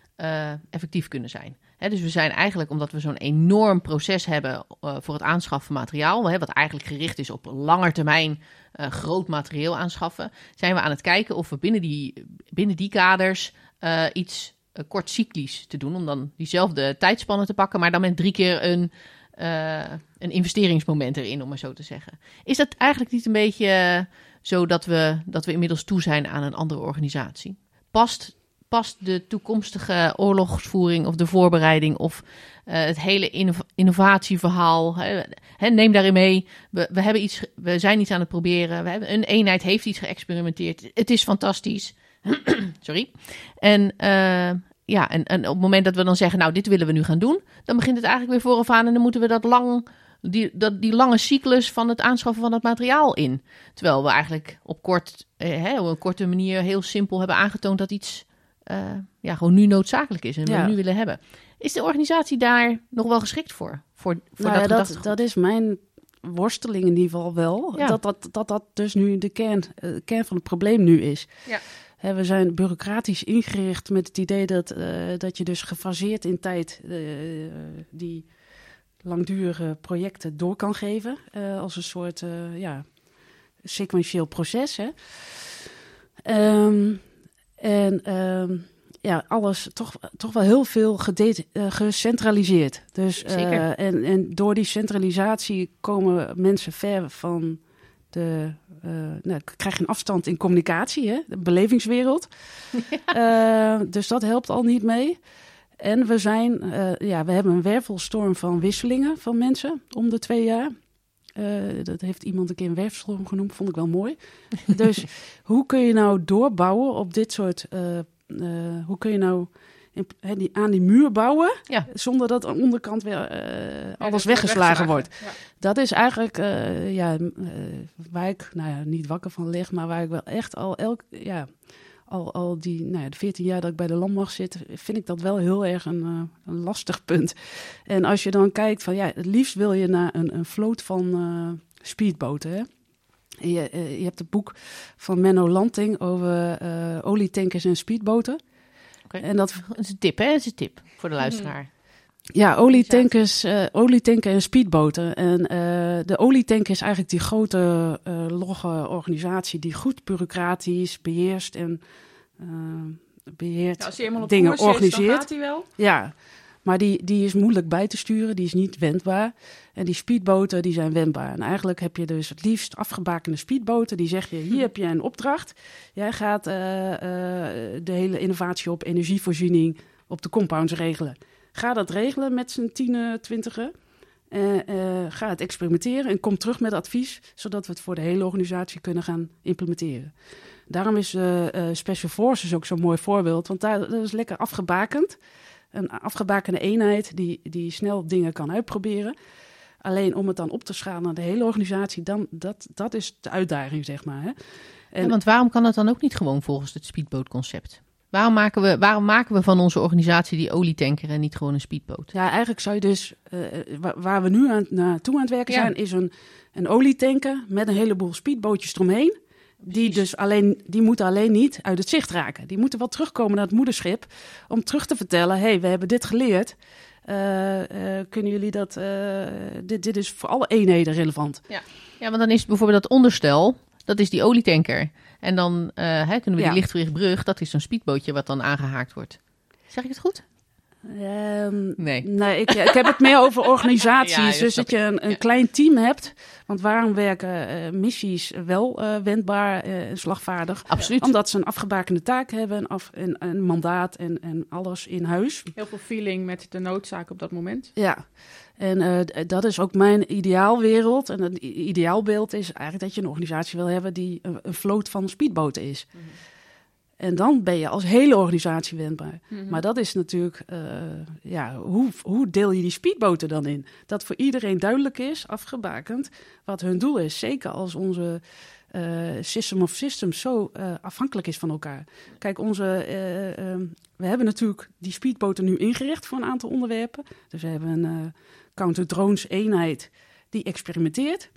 effectief kunnen zijn. Dus we zijn eigenlijk, omdat we zo'n enorm proces hebben uh, voor het aanschaffen van materiaal, wat eigenlijk gericht is op langer termijn groot materieel aanschaffen, zijn we aan het kijken of we binnen die, binnen die kaders iets kort cyclisch te doen, om dan diezelfde tijdspannen te pakken, maar dan met drie keer een, een investeringsmoment erin, om maar zo te zeggen. Is dat eigenlijk niet een beetje zo dat we, dat we inmiddels toe zijn aan een andere organisatie? Past past de toekomstige oorlogsvoering of de voorbereiding of uh, het hele innovatieverhaal. Hè, hè, neem daarin mee. We, we, hebben iets, we zijn iets aan het proberen. We hebben, een eenheid heeft iets geëxperimenteerd. Het is fantastisch. Sorry. En uh, ja, en, en, op het moment dat we dan zeggen, nou, dit willen we nu gaan doen, dan begint het eigenlijk weer vooraf aan en dan moeten we dat lang, die, dat, die lange cyclus van het aanschaffen van het materiaal in. Terwijl we eigenlijk op, kort, eh, hè, op een korte manier heel simpel hebben aangetoond dat iets uh, ja, gewoon nu noodzakelijk is en we nu willen hebben. Is de organisatie daar nog wel geschikt voor? voor, voor nou dat, ja, dat, dat, is mijn worsteling in ieder geval wel. Ja. Dat, dat, dat dat dus nu de kern, uh, kern van het probleem nu is. Ja. He, we zijn bureaucratisch ingericht met het idee dat, uh, dat je dus gefaseerd in tijd die langdurige projecten door kan geven. als een soort ja, sequentieel proces. Hè. Um, en um, ja, alles toch, toch wel heel veel gecentraliseerd. Dus, uh, en, en door die centralisatie komen mensen ver van de. Uh, nou, krijg je een afstand in communicatie, hè? de belevingswereld. Ja. dus dat helpt al niet mee. En we zijn, ja, we hebben een wervelstorm van wisselingen van mensen om de twee jaar. Dat heeft iemand een keer een werfstorm genoemd, vond ik wel mooi. dus hoe kun je nou doorbouwen op dit soort. Hoe kun je nou die, aan die muur bouwen ja. zonder dat aan de onderkant weer alles weggeslagen wordt? Ja. Dat is eigenlijk ja, waar ik nou ja, niet wakker van lig, maar waar ik wel echt al elk. Ja, al, al die nou ja, de 14 jaar dat ik bij de landmacht zit, vind ik dat wel heel erg een, uh, een lastig punt. En als je dan kijkt van ja, het liefst wil je naar een, een vloot van uh, speedboten. Hè? Je, uh, je, hebt het boek van Menno Lanting over olietankers en speedboten. Okay. En dat, is een tip, hè? Dat is een tip voor de luisteraar. Ja, olietankers, uh, olietanken en speedboten. En uh, de olietanker is eigenlijk die grote uh, logge organisatie die goed bureaucratisch beheerst en beheert ja, als je op dingen organiseert. dan gaat hij wel. Ja, maar die, die is moeilijk bij te sturen, die is niet wendbaar. En die speedboten die zijn wendbaar. En eigenlijk heb je dus het liefst afgebakende speedboten. Die zeg je, hier heb je een opdracht. Jij gaat de hele innovatie op energievoorziening op de compounds regelen. Ga dat regelen met z'n tienen, twintigen. Uh, ga het experimenteren en kom terug met advies, zodat we het voor de hele organisatie kunnen gaan implementeren. Daarom is Special Forces ook zo'n mooi voorbeeld, want daar dat is lekker afgebakend. Een afgebakende eenheid die, die snel dingen kan uitproberen. Alleen om het dan op te schalen naar de hele organisatie, dan, dat, dat is de uitdaging, zeg maar. Hè. En, ja, want waarom kan dat dan ook niet gewoon volgens het speedbootconcept? Waarom maken, we, waarom maken we van onze organisatie die olietanker en niet gewoon een speedboot? Ja, eigenlijk zou je dus, uh, waar, waar, we nu aan, naartoe aan het werken Ja. zijn, is een, een olietanker met een heleboel speedbootjes eromheen. Die, dus alleen, die moeten alleen niet uit het zicht raken. Die moeten wel terugkomen naar het moederschip om terug te vertellen: hé, hey, we hebben dit geleerd. Eh, kunnen jullie dat? eh, dit, dit is voor alle eenheden relevant. Ja, want dan is bijvoorbeeld dat onderstel, dat is die olietanker. En dan hè, kunnen we Ja. die lichtverrichtbrug, dat is zo'n speedbootje wat dan aangehaakt wordt. Zeg ik het goed? Ehm, Nee. Nee, ik, ik heb het meer over organisaties. Ja, dus dat je een, een Ja. klein team hebt. Want waarom werken eh, missies wel eh, wendbaar eh, en slagvaardig? Absoluut. Omdat ze een afgebakende taak hebben, een, af, een, een mandaat en, en alles in huis. Heel veel feeling met de noodzaak op dat moment. Ja, en eh, dat is ook mijn ideaalwereld. En het ideaalbeeld is eigenlijk dat je een organisatie wil hebben die een, een vloot van speedboten is. En dan ben je als hele organisatie wendbaar. Maar dat is natuurlijk, eh, ja, hoe, hoe deel je die speedboten dan in? Dat voor iedereen duidelijk is, afgebakend, wat hun doel is. Zeker als onze eh, system of systems zo eh, afhankelijk is van elkaar. Kijk, onze, eh, ehm, we hebben natuurlijk die speedboten nu ingericht voor een aantal onderwerpen. Dus we hebben een counter-drones eenheid die experimenteert.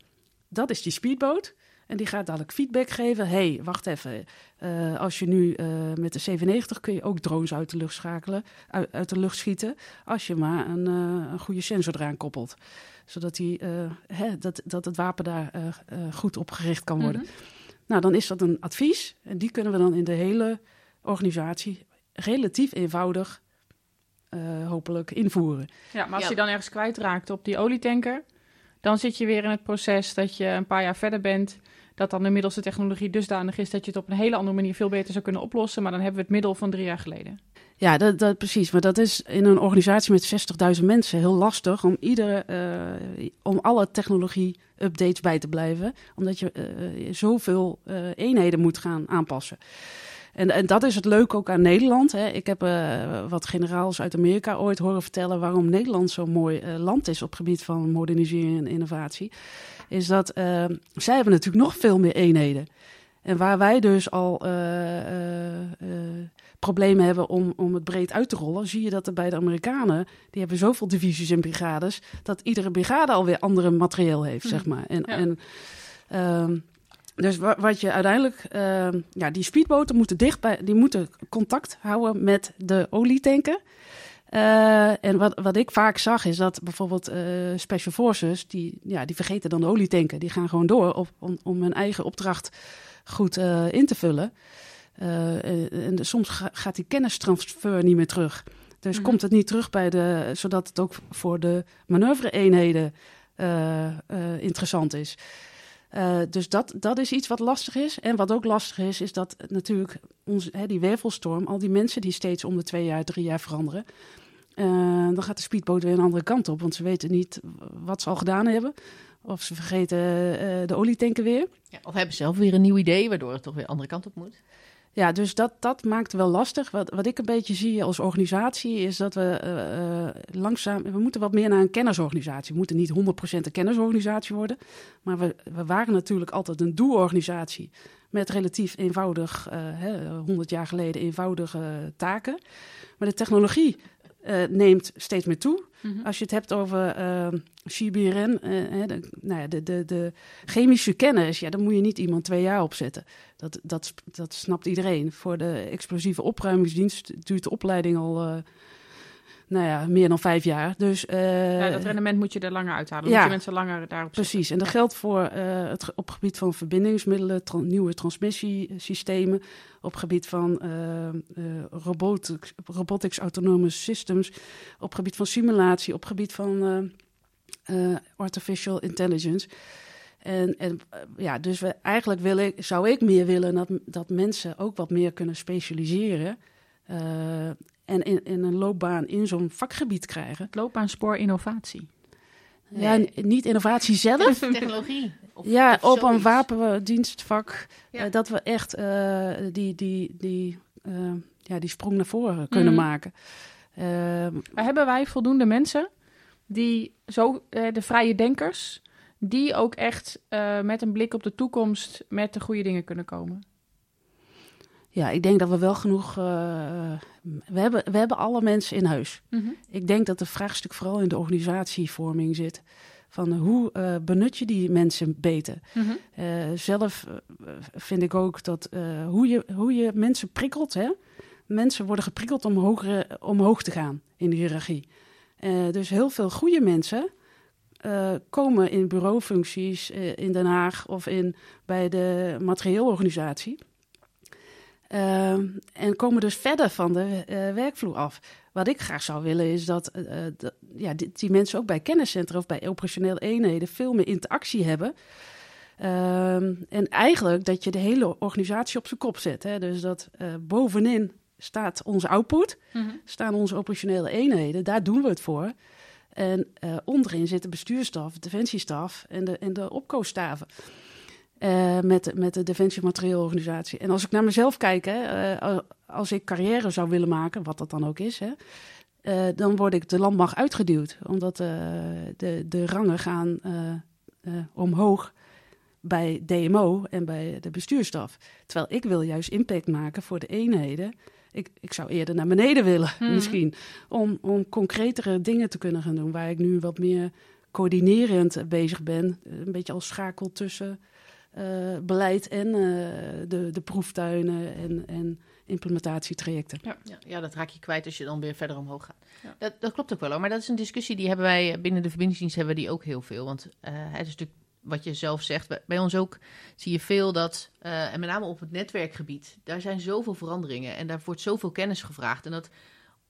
Dat is die speedboot. En die gaat dadelijk feedback geven. hey, wacht even. eh, als je nu eh, met de 97 kun je ook drones uit de lucht schakelen, uit, uit de lucht schieten. Als je maar een, eh, een goede sensor eraan koppelt. Zodat die, eh, hè, dat, dat het wapen daar goed op gericht kan worden. Nou, dan is dat een advies. En die kunnen we dan in de hele organisatie relatief eenvoudig eh, hopelijk invoeren. Ja, maar als Ja. je dan ergens kwijtraakt op die olietanker, dan zit je weer in het proces dat je een paar jaar verder bent. Dat dan de technologie dusdanig is dat je het op een hele andere manier veel beter zou kunnen oplossen. Maar dan hebben we het middel van drie jaar geleden. Ja, dat, dat precies. Maar dat is in een organisatie met 60.000 mensen heel lastig om iedere, eh, om alle technologie-updates bij te blijven, omdat je eh, zoveel eh, eenheden moet gaan aanpassen. En, en dat is het leuke ook aan Nederland. Hè. Ik heb eh, wat generaals uit Amerika ooit horen vertellen waarom Nederland zo'n mooi eh, land is op het gebied van modernisering en innovatie. Is dat eh, zij hebben natuurlijk nog veel meer eenheden. En waar wij dus al problemen hebben om, om het breed uit te rollen, zie je dat er bij de Amerikanen, die hebben zoveel divisies en brigades, dat iedere brigade alweer andere materieel heeft, zeg maar. En, Ja. en ehm, dus wa- wat je uiteindelijk, ehm, ja, die speedboten moeten dicht bij, die moeten contact houden met de olietanker. Eh, en wat, wat ik vaak zag is dat bijvoorbeeld eh, Special Forces, die, ja, die vergeten dan de olietanker. Die gaan gewoon door op, om, om hun eigen opdracht goed eh, in te vullen. En, en soms ga- gaat die kennistransfer niet meer terug. Dus Mhm. komt het niet terug bij de, zodat het ook voor de manoeuvre-eenheden interessant is. Eh, dus dat, dat is iets wat lastig is. En wat ook lastig is, is dat natuurlijk ons, hè, die wervelstorm, al die mensen die steeds om de twee jaar, drie jaar veranderen. eh, dan gaat de speedboot weer een andere kant op, want ze weten niet wat ze al gedaan hebben. Of ze vergeten eh, de olietanker weer. Ja, of hebben zelf weer een nieuw idee, waardoor het toch weer de andere kant op moet. Ja, dus dat, dat maakt wel lastig. Wat, wat ik een beetje zie als organisatie is dat we eh, eh, langzaam... We moeten wat meer naar een kennisorganisatie. We moeten niet 100% een kennisorganisatie worden. Maar we, we waren natuurlijk altijd een doelorganisatie met relatief eenvoudig, eh, hè, 100 jaar geleden eenvoudige taken. Maar de technologie neemt steeds meer toe. Als je het hebt over eh, CBRN, eh, hè, de, nou ja, de, de, de chemische kennis, ja, dan moet je niet iemand twee jaar opzetten. Dat, dat, dat snapt iedereen. Voor de explosieve opruimingsdienst duurt de opleiding al eh, nou ja, meer dan vijf jaar. Dus, eh, ja, dat rendement moet je er langer uithalen. Ja. moet je mensen langer daarop zetten. Precies, en dat geldt voor eh, het op het gebied van verbindingsmiddelen, nieuwe transmissiesystemen, op het gebied van eh, robotics, robotics, autonome systems, op het gebied van simulatie, op het gebied van artificial intelligence. En, en ja, dus we, eigenlijk wil ik, zou ik meer willen dat, dat mensen ook wat meer kunnen specialiseren. En in, in een loopbaan in zo'n vakgebied krijgen. Het loopbaanspoor innovatie. Ja, niet innovatie zelf, Technologie. Of, ja, of op een wapendienstvak. Ja. eh, dat we echt eh, die, die, die, eh, ja, die sprong naar voren kunnen Mhm. maken. Ehm, Maar hebben wij voldoende mensen die zo, de vrije denkers, die ook echt eh, met een blik op de toekomst met de goede dingen kunnen komen? Ja, ik denk dat we wel genoeg. Eh, we, hebben, we hebben alle mensen in huis. Mhm. Ik denk dat het vraagstuk vooral in de organisatievorming zit. Van hoe eh, benut je die mensen beter? Mhm. Eh, zelf eh, vind ik ook dat eh, hoe, je, hoe je mensen prikkelt. Hè? Mensen worden geprikkeld om hogere, omhoog te gaan in de hiërarchie. Eh, dus heel veel goede mensen eh, komen in bureaufuncties eh, in Den Haag of in, bij de materieelorganisatie. Eh, en komen dus verder van de eh, werkvloer af. Wat ik graag zou willen is dat, eh, eh, dat ja, die, die mensen ook bij kenniscentra of bij operationele eenheden veel meer interactie hebben. Ehm, en eigenlijk dat je de hele organisatie op zijn kop zet. Hè? Dus dat bovenin staat onze output, Mhm. staan onze operationele eenheden, daar doen we het voor. En onderin zit de bestuurstaf, de defensiestaf en de, en de opkoopstaven. Eh, met, de- met de Defensie Materieelorganisatie. En als ik naar mezelf kijk, hè, eh, als ik carrière zou willen maken, wat dat dan ook is, hè, eh, dan word ik de landmacht uitgeduwd. Omdat de, de rangen gaan omhoog bij DMO en bij de bestuurstaf. Terwijl ik wil juist impact maken voor de eenheden. Ik, ik zou eerder naar beneden willen, Mhm. misschien. Om, om concretere dingen te kunnen gaan doen. Waar ik nu wat meer coördinerend bezig ben. Een beetje als schakel tussen beleid en eh, de, de proeftuinen en, en implementatietrajecten. Ja, ja, ja, dat raak je kwijt als je dan weer verder omhoog gaat. Ja. Dat, dat klopt ook wel. Maar dat is een discussie die hebben wij binnen de verbindingsdienst hebben we die ook heel veel. Want eh, het is natuurlijk wat je zelf zegt. Bij, ons ook zie je veel dat, eh, en met name op het netwerkgebied, daar zijn zoveel veranderingen en daar wordt zoveel kennis gevraagd. En dat,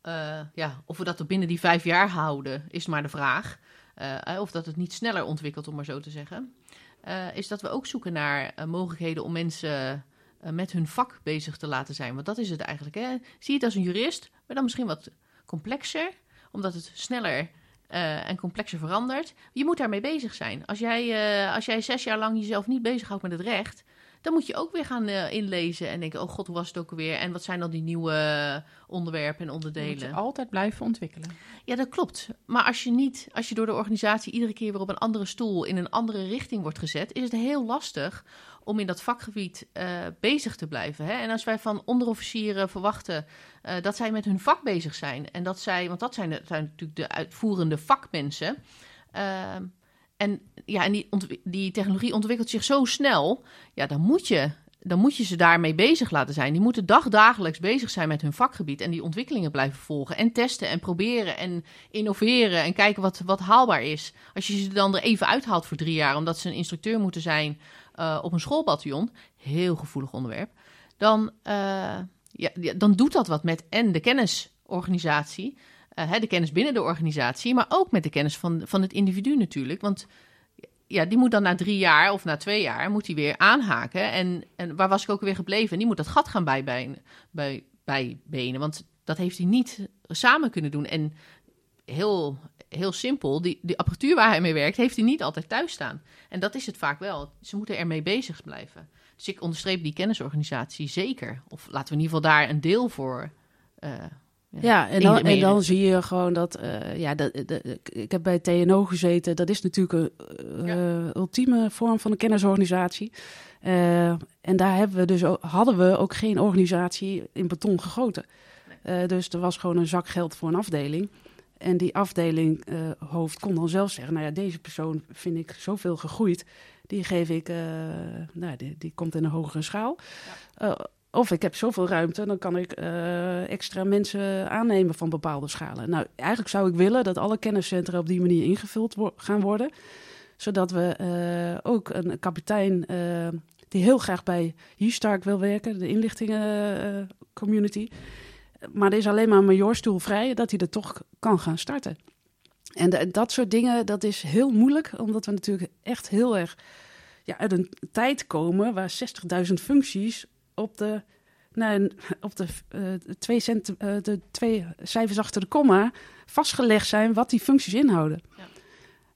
eh, ja, of we dat er binnen die vijf jaar houden, is maar de vraag. Eh, of dat het niet sneller ontwikkelt, om maar zo te zeggen. Eh, is dat we ook zoeken naar eh, mogelijkheden om mensen eh, met hun vak bezig te laten zijn. Want dat is het eigenlijk. Hè? Zie het als een jurist, maar dan misschien wat complexer, omdat het sneller en complexer verandert. Je moet daarmee bezig zijn. Als jij, als jij zes jaar lang jezelf niet bezighoudt met het recht, dan moet je ook weer gaan eh, inlezen en denken: oh god, hoe was het ook alweer? En wat zijn dan die nieuwe onderwerpen en Je moet onderdelen? je altijd blijven ontwikkelen. Ja, dat klopt. Maar als je niet, als je door de organisatie iedere keer weer op een andere stoel in een andere richting wordt gezet, is het heel lastig om in dat vakgebied eh, bezig te blijven. Hè? En als wij van onderofficieren verwachten eh, dat zij met hun vak bezig zijn, en dat zij, want dat zijn, de, zijn natuurlijk de uitvoerende vakmensen. En ja, en die, technologie ontwikkelt zich zo snel, ja, dan moet je dan moet je ze daarmee bezig laten zijn. Die moeten dagdagelijks bezig zijn met hun vakgebied en die ontwikkelingen blijven volgen. En testen en proberen en innoveren en kijken wat, wat haalbaar is. Als je ze dan er even uithaalt voor drie jaar, omdat ze een instructeur moeten zijn eh, op een schoolbataljon, heel gevoelig onderwerp, dan, eh, ja, dan doet dat wat met en de kennisorganisatie, eh, de kennis binnen de organisatie, maar ook met de kennis van, van het individu natuurlijk. Want ja, die moet dan na drie jaar of na twee jaar moet hij weer aanhaken. En, en waar was ik ook weer gebleven? En die moet dat gat gaan bijbenen, bij, bijbenen. Want dat heeft hij niet samen kunnen doen. En heel, heel simpel, die, die apparatuur waar hij mee werkt, heeft hij niet altijd thuis staan. En dat is het vaak wel. Ze moeten ermee bezig blijven. Dus ik onderstreep die kennisorganisatie zeker. Of laten we in ieder geval daar een deel voor. eh, Ja, en dan, en mee- dan zie je gewoon dat, eh, ja, dat, dat- ik heb bij TNO gezeten. Dat is natuurlijk een eh, ultieme vorm van een kennisorganisatie. Eh, en daar hebben we dus ook, hadden we ook geen organisatie in beton gegoten. Eh, dus er was gewoon een zak geld voor een afdeling. En die afdeling eh, hoofd kon dan zelf zeggen, nou ja, deze persoon vind ik zoveel gegroeid. Die geef ik, eh, nou, die, die komt in een hogere schaal. Eh, of ik heb zoveel ruimte, dan kan ik eh, extra mensen aannemen van bepaalde schalen. Nou, eigenlijk zou ik willen dat alle kenniscentra op die manier ingevuld gaan worden. Zodat we eh, ook een kapitein eh, die heel graag bij Stark wil werken, de inlichtingen-community. maar er is alleen maar een majorstoel vrij, dat hij er toch kan gaan starten. En dat soort dingen, dat is heel moeilijk, omdat we natuurlijk echt heel erg ja, uit een tijd komen waar 60.000 functies op de, nou, op de, eh, twee cent, eh, de twee cijfers achter de komma vastgelegd zijn wat die functies inhouden.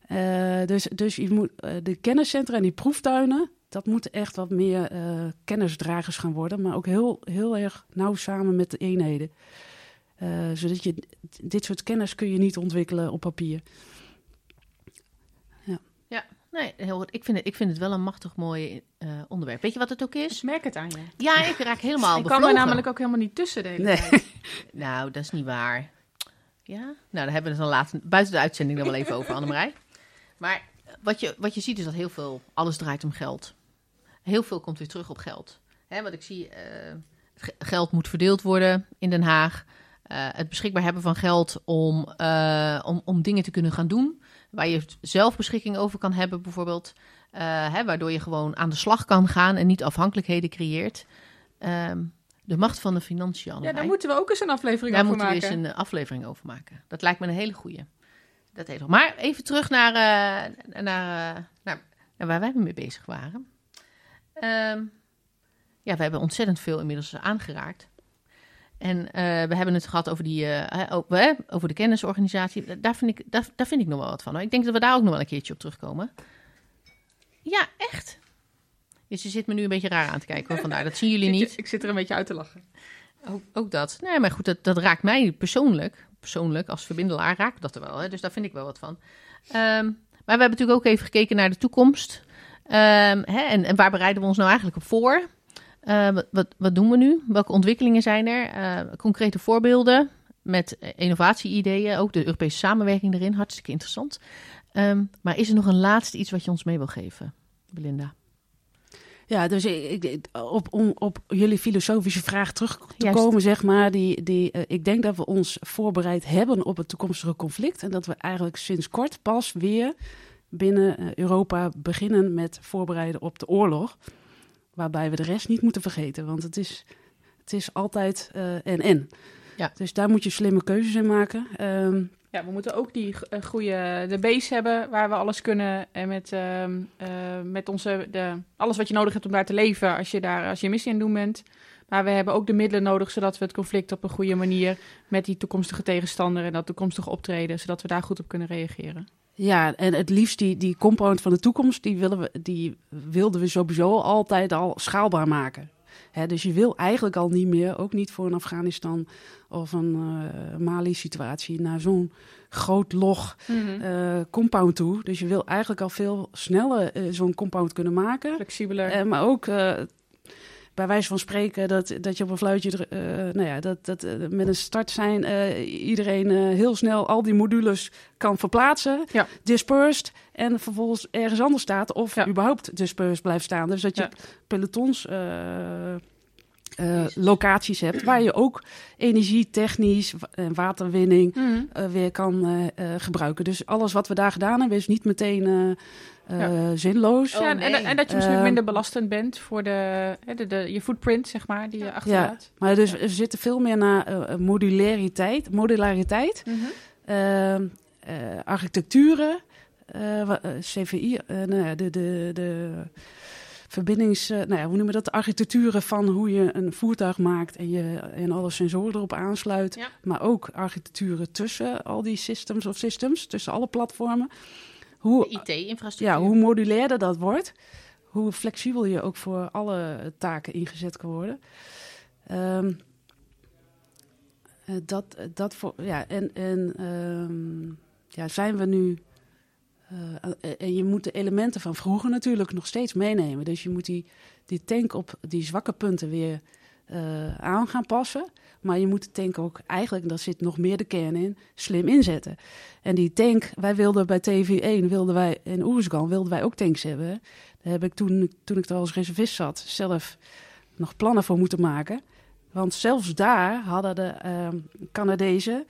Eh, dus, dus je moet, de kenniscentra en die proeftuinen, dat moeten echt wat meer kennisdragers gaan worden, maar ook heel, heel erg nauw samen met de eenheden. Zodat je dit soort kennis kun je niet ontwikkelen op papier. Nee, heel goed. Ik vind het, ik vind het wel een machtig mooi eh, onderwerp. Weet je wat het ook is? Ik merk het aan je. Ja, ik raak helemaal ik kan er namelijk ook helemaal niet tussen de hele Nee. Nou, dat is niet waar. Ja? Nou, daar hebben we het dan later, buiten de uitzending dan wel even over, Annemarij. Maar wat je, wat je ziet is dat heel veel, alles draait om geld. Heel veel komt weer terug op geld. Hè, wat ik zie, eh, geld moet verdeeld worden in Den Haag. Eh, het beschikbaar hebben van geld om, eh, om, om dingen te kunnen gaan doen. Waar je zelf beschikking over kan hebben, bijvoorbeeld. Eh, hè, waardoor je gewoon aan de slag kan gaan en niet afhankelijkheden creëert. Ehm, de macht van de financiën. Ja, daar moeten we ook eens een aflevering Daar over moeten we maken. eens een eh, aflevering over maken. Dat lijkt me een hele goeie. Dat hele... Maar even terug naar, naar, eh, naar, naar waar wij mee bezig waren. Ehm, ja, we hebben ontzettend veel inmiddels aangeraakt. En eh, we hebben het gehad over, die, eh, over, de kennisorganisatie. Daar vind, ik, daar, daar vind ik nog wel wat van. hoor. Ik denk dat we daar ook nog wel een keertje op terugkomen. Ja, echt. Dus je zit me nu een beetje raar aan te kijken. Hoor. Vandaar, dat zien jullie niet. Ik zit er een beetje uit te lachen. Ook, ook dat. Nee, maar goed, dat, dat raakt mij persoonlijk. Persoonlijk, als verbindelaar raakt dat er wel. Hè? Dus daar vind ik wel wat van. Ehm, maar we hebben natuurlijk ook even gekeken naar de toekomst. Ehm, hè? En, en waar bereiden we ons nou eigenlijk op voor? Eh, wat, wat, doen we nu? Welke ontwikkelingen zijn er? Eh, concrete voorbeelden met eh, innovatie-ideeën. Ook de Europese samenwerking erin. Hartstikke interessant. Ehm, maar is er nog een laatste iets wat je ons mee wil geven, Belinda? Ja, dus ik, ik- op, om op jullie filosofische vraag terug te Juist. komen, zeg maar. Die, die, ik denk dat we ons voorbereid hebben op het toekomstige conflict. En dat we eigenlijk sinds kort pas weer binnen Europa beginnen met voorbereiden op de oorlog. Waarbij we de rest niet moeten vergeten. Want het is, het is altijd eh, en en. Ja. Dus daar moet je slimme keuzes in maken. Ehm, Ja, we moeten ook die eh, goede de base hebben waar we alles kunnen en met, ehm, eh, met onze de, alles wat je nodig hebt om daar te leven als je daar als je missie aan het doen bent. Maar we hebben ook de middelen nodig zodat we het conflict op een goede manier met die toekomstige tegenstander en dat toekomstige optreden, zodat we daar goed op kunnen reageren. Ja, en het liefst die, die compound van de toekomst, die, willen we, die wilden we sowieso altijd al schaalbaar maken. Hè, dus je wil eigenlijk al niet meer, ook niet voor een Afghanistan of een eh, Mali-situatie, naar zo'n groot log eh, compound toe. Dus je wil eigenlijk al veel sneller eh, zo'n compound kunnen maken. Flexibeler. Maar ook bij wijze van spreken dat, dat je op een fluitje, eh, nou ja, dat, dat eh, met een start zijn eh, iedereen heel snel al die modules kan verplaatsen, Ja. dispersed en vervolgens ergens anders staat of Ja. überhaupt dispersed blijft staan. Dus dat je Ja. pelotons locaties hebt waar je ook energie, technisch en waterwinning Mhm. weer kan gebruiken. Dus alles wat we daar gedaan hebben is niet meteen eh, eh, zinloos. Oh, ja, en, nee. en, en dat je misschien Eh, minder belastend bent voor de, hè, de, de, je footprint, zeg maar, die je achterlaat. Maar dus we zitten veel meer naar eh, modulariteit, modulariteit eh, eh, architecturen, eh, eh, CVI, eh, nou ja, de, de, de verbindings, eh, nou ja, hoe noemen we dat? De architecturen van hoe je een voertuig maakt en, je, en alle sensoren erop aansluit. Ja. Maar ook architecturen tussen al die systems of systems, tussen alle platformen. Hoe, IT-infrastructuur. ja, hoe modulairder dat wordt, hoe flexibel je ook voor alle taken ingezet kan worden. Ehm, eh, dat, dat voor, ja, en, en ehm, ja, zijn we nu. eh, en je moet de elementen van vroeger natuurlijk nog steeds meenemen. Dus je moet die, die tank op die zwakke punten weer eh, aan gaan passen. Maar je moet de tank ook eigenlijk, en daar zit nog meer de kern in, slim inzetten. En die tank, wij wilden bij TV1, wilden wij in Oersgan, wilden wij ook tanks hebben. Daar heb ik toen, toen ik er als reservist zat, zelf nog plannen voor moeten maken. Want zelfs daar hadden de ehm, Canadezen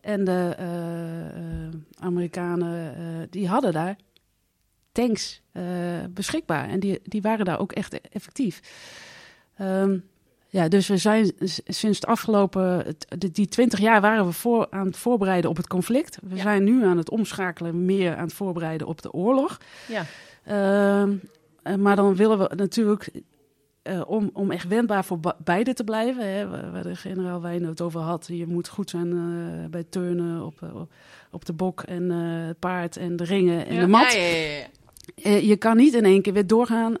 en de eh, eh, Amerikanen, die hadden daar tanks beschikbaar. En die, die waren daar ook echt effectief. Ehm, ja, dus we zijn sinds het afgelopen, die- twintig jaar waren we voor, aan het voorbereiden op het conflict. We Ja. zijn nu aan het omschakelen, meer aan het voorbereiden op de oorlog. Ja. Ehm, eh, maar dan willen we natuurlijk, eh, om, om echt wendbaar voor beide te blijven, hè, waar, de generaal Wijn het over had, je moet goed zijn eh, bij turnen op, op de bok en het paard en de ringen en Ja. de mat. Ja, je kan niet in één keer weer doorgaan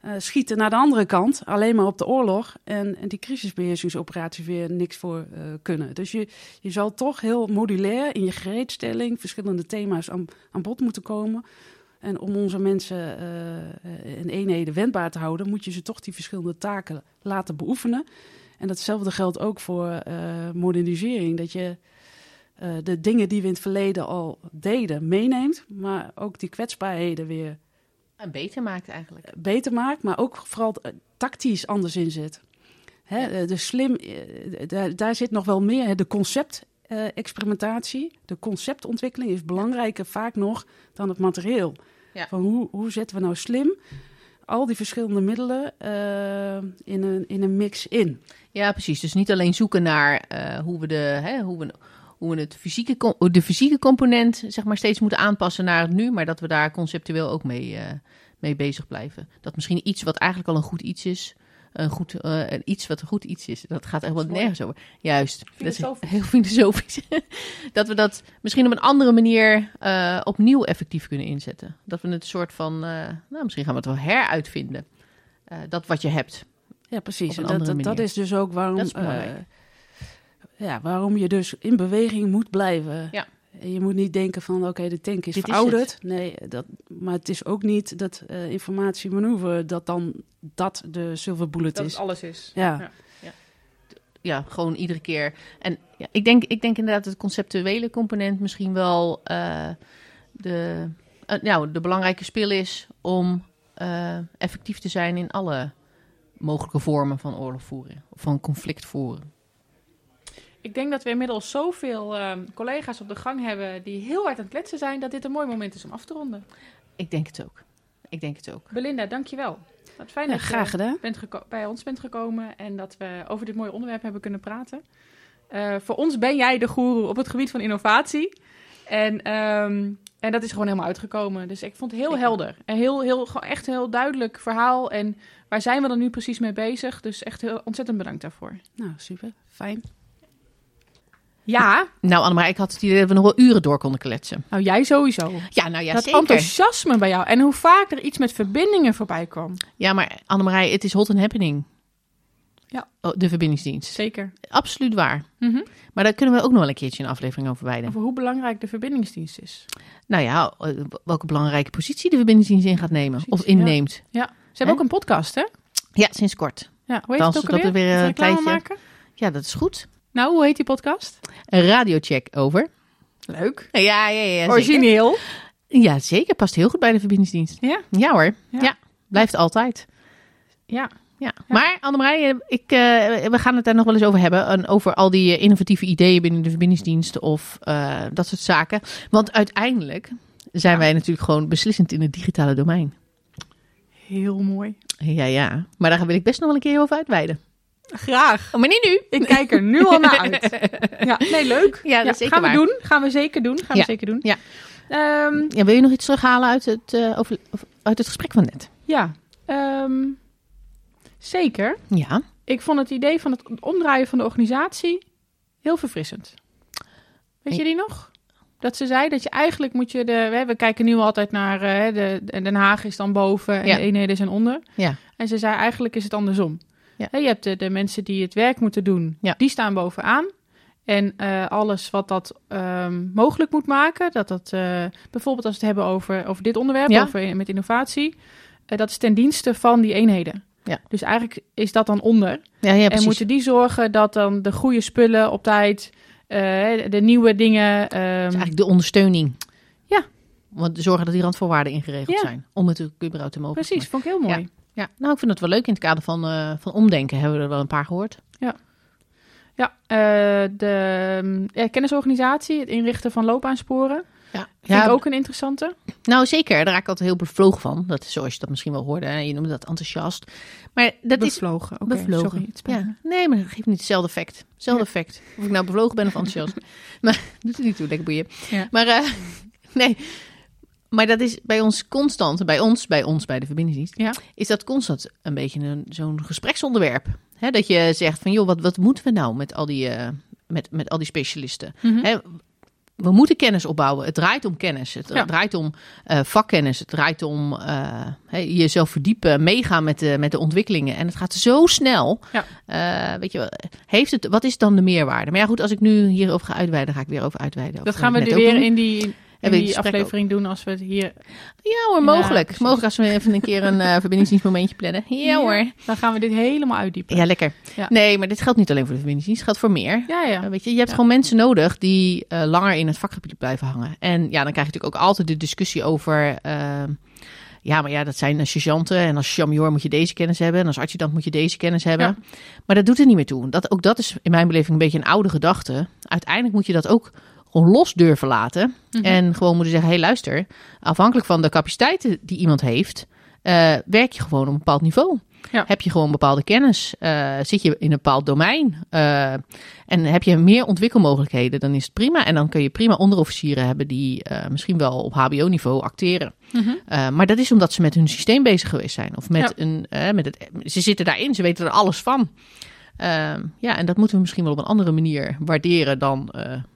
eh, eh, schieten naar de andere kant, alleen maar op de oorlog en, en die crisisbeheersingsoperaties weer niks voor eh, kunnen. Dus je, je zal toch heel modulair in je gereedstelling verschillende thema's aan, aan bod moeten komen. En om onze mensen uh, in eenheden wendbaar te houden, moet je ze toch die verschillende taken laten beoefenen. En datzelfde geldt ook voor modernisering. Dat je de dingen die we in het verleden al deden, meeneemt, maar ook die kwetsbaarheden weer. En beter maakt eigenlijk. Beter maakt, maar ook vooral tactisch anders inzet. Hè, de slim, daar, daar zit nog wel meer. De concept-experimentatie, de conceptontwikkeling is belangrijker vaak nog dan het materieel. Ja. Van hoe, hoe zetten we nou slim al die verschillende middelen uh, in, een, in een mix in? Ja, precies. Dus niet alleen zoeken naar uh, hoe we de. Hè, hoe we, hoe we het fysieke, de fysieke component zeg maar, steeds moeten aanpassen naar het nu, maar dat we daar conceptueel ook mee, uh, mee bezig blijven. Dat misschien iets wat eigenlijk al een goed iets is, een goed, uh, iets wat een goed iets is. Dat gaat helemaal nergens over. Juist. Dat is heel filosofisch. dat we dat misschien op een andere manier uh, opnieuw effectief kunnen inzetten. Dat we het soort van, uh, nou misschien gaan we het wel heruitvinden. dat wat je hebt. Ja, precies. Dat, dat, dat, is dus ook waarom, ja, waarom je dus in beweging moet blijven. Ja. Je moet niet denken van, oké, de tank is Dit verouderd. Is nee, dat, maar het is ook niet dat uh, informatiemanoeuvre dat dan dat de silver bullet dat is. Dat alles is. Ja. ja. ja. Ja, gewoon iedere keer. En ja, ik, denk, ik denk inderdaad dat het conceptuele component misschien wel uh, de, uh, nou, de belangrijke spil is om effectief te zijn in alle mogelijke vormen van oorlog voeren. Of van conflict voeren. Ik denk dat we inmiddels zoveel uh, collega's op de gang hebben die heel hard aan het kletsen zijn, dat dit een mooi moment is om af te ronden. Ik denk het ook. Ik denk het ook. Belinda, dankjewel. Wat fijn ja, dat graag gedaan. je bent bij ons bent gekomen en dat we over dit mooie onderwerp hebben kunnen praten. Uh, voor ons ben jij de goeroe op het gebied van innovatie. En, um, en dat is gewoon helemaal uitgekomen. Dus ik vond het heel ik helder. En heel, heel, gewoon echt een heel duidelijk verhaal. En waar zijn we dan nu precies mee bezig? Dus echt heel ontzettend bedankt daarvoor. Nou, super. Fijn. Ja. Nou, Annemarie, ik had het idee dat we nog wel uren door konden kletsen. Nou, jij sowieso. Ja, nou ja, dat zeker. enthousiasme bij jou. En hoe vaak er iets met verbindingen voorbij kwam. Ja, maar Annemarie, het is hot and happening. Ja. Oh, de verbindingsdienst. Zeker. Absoluut waar. Mm -hmm. Maar daar kunnen we ook nog wel een keertje een aflevering over wijden. Over hoe belangrijk de verbindingsdienst is. Nou ja, welke belangrijke positie de verbindingsdienst in gaat nemen. Of inneemt. Ja. ja. Ze hebben He? ook een podcast, hè? Ja, sinds kort. Ja, hoe heet het ook alweer? weer een tijdje... maken? Ja, dat is goed. Nou, hoe heet die podcast? Een radiocheck over. Leuk. Ja, ja, ja. ja Origineel. Zeker. Ja, zeker. Past heel goed bij de verbindingsdienst. Ja? Ja hoor. Ja. ja. Blijft altijd. Ja. Ja. Maar Annemarie, ik, uh, we gaan het daar nog wel eens over hebben. En over al die uh, innovatieve ideeën binnen de verbindingsdienst of uh, dat soort zaken. Want uiteindelijk zijn ja. wij natuurlijk gewoon beslissend in het digitale domein. Heel mooi. Ja, ja. Maar daar wil ik best nog wel een keer over uitweiden. Graag. Oh, maar niet nu. Ik kijk er nu al naar uit. Ja, nee, leuk. Ja, dat is zeker Gaan we waar. doen. Gaan we zeker doen. Gaan ja. we zeker doen. Ja. Um, ja. Wil je nog iets terughalen uit het, uh, over, uit het gesprek van net? Ja. Um, zeker. Ja. Ik vond het idee van het omdraaien van de organisatie heel verfrissend. Weet je die nog? Dat ze zei dat je eigenlijk moet je de... We kijken nu altijd naar... Uh, de, Den Haag is dan boven en Ja. de eenheden zijn onder. Ja. En ze zei eigenlijk is het andersom. Ja. Je hebt de, de mensen die het werk moeten doen, Ja. die staan bovenaan. En eh, alles wat dat ehm, mogelijk moet maken, dat dat eh, bijvoorbeeld als we het hebben over, over dit onderwerp, Ja. over met innovatie, eh, dat is ten dienste van die eenheden. Ja. Dus eigenlijk is dat dan onder. Ja, ja en moeten die zorgen dat dan de goede spullen op tijd, eh, de nieuwe dingen. ehm, is eigenlijk de ondersteuning. Ja. Want zorgen dat die randvoorwaarden ingeregeld Ja. zijn. Om het überhaupt te mogen. precies, vond ik heel mooi. Ja, nou, ik vind het wel leuk in het kader van, eh, van omdenken. Hebben we er wel een paar gehoord. Ja, eh, de mm, ja, kennisorganisatie, het inrichten van loopbaansporen. Ja, Vind ik ook een interessante. Nou, zeker. Daar raak ik altijd heel bevlogen van. Dat is zoals je dat misschien wel hoorde. Hè? Je noemde dat enthousiast. Maar dat is Bevlogen. Oké, bevlogen. Sorry, het. Ja, nee, maar dat geeft niet hetzelfde effect. Hetzelfde effect. Of ik nou bevlogen ben of enthousiast. maar doet het niet toe, lekker boeien. Ja. Maar eh, nee. Maar dat is bij ons constant, bij ons, bij ons, bij de verbindingsdienst, Ja. is dat constant een beetje een, zo'n gespreksonderwerp. Hè, dat je zegt van, joh, wat, wat moeten we nou met al die, eh, met, met al die specialisten? Mhm. Hè, we moeten kennis opbouwen. Het draait om kennis. Het Ja. draait om eh, vakkennis. Het draait om eh, jezelf verdiepen, meegaan met de, met de ontwikkelingen. En het gaat zo snel. Ja. Weet je, heeft het, wat is dan de meerwaarde? Maar ja, goed, als ik nu hierover ga uitweiden, ga ik weer over uitweiden. Dat gaan we ook weer in die in die aflevering doen als we het hier... Ja hoor, Ja, mogelijk. mogelijk als we even een keer een eh verbindingsdienstmomentje plannen. Ja hoor. Dan gaan we dit helemaal uitdiepen. Ja, lekker. Ja. Nee, maar dit geldt niet alleen voor de verbindingsdienst. Het geldt voor meer. Ja, ja. Eh, Weet je, je hebt Ja. gewoon mensen nodig die eh, langer in het vakgebied blijven hangen. En ja, dan krijg je natuurlijk ook altijd de discussie over... eh, ja, maar ja, dat zijn sergeanten. En als champion moet je deze kennis hebben. En als adjudant moet je deze kennis hebben. Ja. Maar dat doet er niet meer toe. Dat, ook dat is in mijn beleving een beetje een oude gedachte. Uiteindelijk moet je dat ook gewoon los durven laten. Mhm. En gewoon moeten zeggen, hé hey, luister. Afhankelijk van de capaciteiten die iemand heeft... eh, werk je gewoon op een bepaald niveau. Ja. Heb je gewoon bepaalde kennis? eh, zit je in een bepaald domein? eh, en heb je meer ontwikkelmogelijkheden, dan is het prima. En dan kun je prima onderofficieren hebben die misschien wel op HBO-niveau acteren. Mhm. Maar dat is omdat ze met hun systeem bezig geweest zijn. Of met Ja. een, met het, ze zitten daarin, ze weten er alles van. Ja, en dat moeten we misschien wel op een andere manier waarderen dan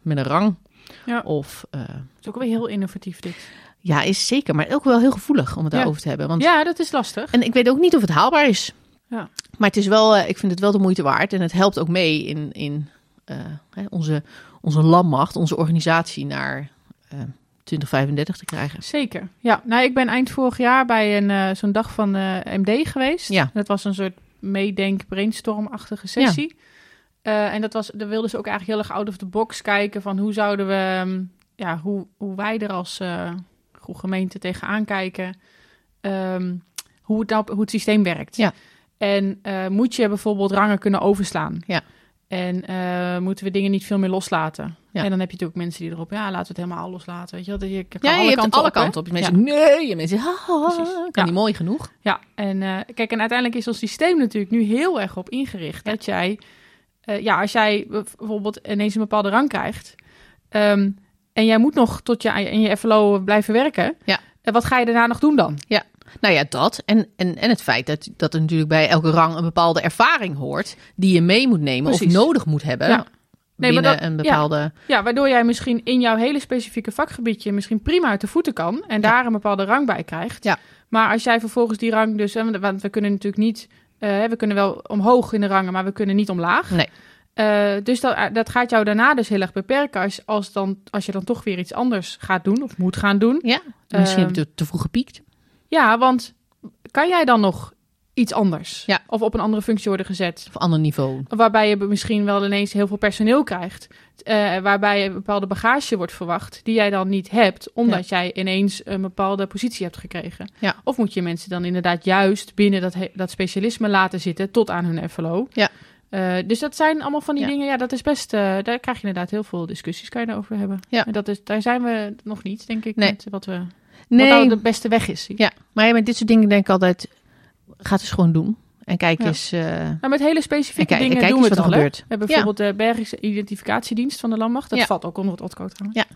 met een rang. Ja. Of eh, Het is ook wel heel innovatief dit. ja, is zeker, maar ook wel heel gevoelig om het Ja. daarover te hebben. Want Ja, dat is lastig. en ik weet ook niet of het haalbaar is. Ja. Maar het is wel, eh, ik vind het wel de moeite waard. En het helpt ook mee in, in eh, onze, onze landmacht, onze organisatie naar eh 2035 te krijgen. Zeker. Ja, nou, ik ben eind vorig jaar bij een zo'n dag van MD geweest. Ja. Dat was een soort meedenk brainstorm-achtige sessie. Eh, en dat was, daar wilden ze ook eigenlijk heel erg out of the box kijken van hoe zouden we, ehm, ja, hoe, hoe wij er als goede gemeente tegenaan kijken, ehm, hoe, het nou, hoe het systeem werkt. Ja. En eh, moet je bijvoorbeeld rangen kunnen overslaan? Ja. En moeten we dingen niet veel meer loslaten? Ja. En dan heb je natuurlijk mensen die erop, ja, laten we het helemaal loslaten. Weet je dat je kan Ja, alle je hebt kanten alle op, kanten op. Ja. Mensen nee, en mensen ah, ah, Precies. kan niet mooi genoeg. Ja, en kijk, en uiteindelijk is ons systeem natuurlijk nu heel erg op ingericht. Dat jij, eh, ja, als jij bijvoorbeeld ineens een bepaalde rang krijgt. ehm, en jij moet nog tot je in je FLO blijven werken. Ja. En wat ga je daarna nog doen dan? Nou ja, dat. En, en, en het feit dat, dat er natuurlijk bij elke rang een bepaalde ervaring hoort. die je mee moet nemen Precies. of nodig moet hebben. Ja. Nee, maar binnen dat- een bepaalde. Ja, waardoor jij misschien in jouw hele specifieke vakgebiedje misschien prima uit de voeten kan. En daar een bepaalde rang bij krijgt. Ja. Maar als jij vervolgens die rang dus, want we kunnen natuurlijk niet, eh, we kunnen wel omhoog in de rangen, maar we kunnen niet omlaag. Nee. Eh, dus dat, dat gaat jou daarna dus heel erg beperken als, als, dan, als je dan toch weer iets anders gaat doen of moet gaan doen. Ja, misschien Ehm, heb je te, te vroeg gepiekt. Ja, want kan jij dan nog iets anders? Ja. Of op een andere functie worden gezet? Of ander niveau. Waarbij je misschien wel ineens heel veel personeel krijgt. eh, waarbij een bepaalde bagage wordt verwacht. Die jij dan niet hebt. Omdat jij ineens een bepaalde positie hebt gekregen. Ja. Of moet je mensen dan inderdaad juist binnen dat, dat specialisme laten zitten. Tot aan hun FLO. Ja. Eh, dus dat zijn allemaal van die Ja. dingen. Ja, dat is best. eh, daar krijg je inderdaad heel veel discussies kan je daarover hebben. Ja. En dat is, daar zijn we nog niet, denk ik. Nee. Met wat, we, wat Nee, nou de beste weg is. ja. maar ja, met dit soort dingen denk ik altijd... ga het eens gewoon doen. En kijk Ja. eens... eh, Nou, met hele specifieke En kijk- en dingen kijk doen we het al. er gebeurt. We hebben bijvoorbeeld de Belgische Identificatiedienst van de Landmacht. Dat Ja. valt ook onder het OTCO trouwens.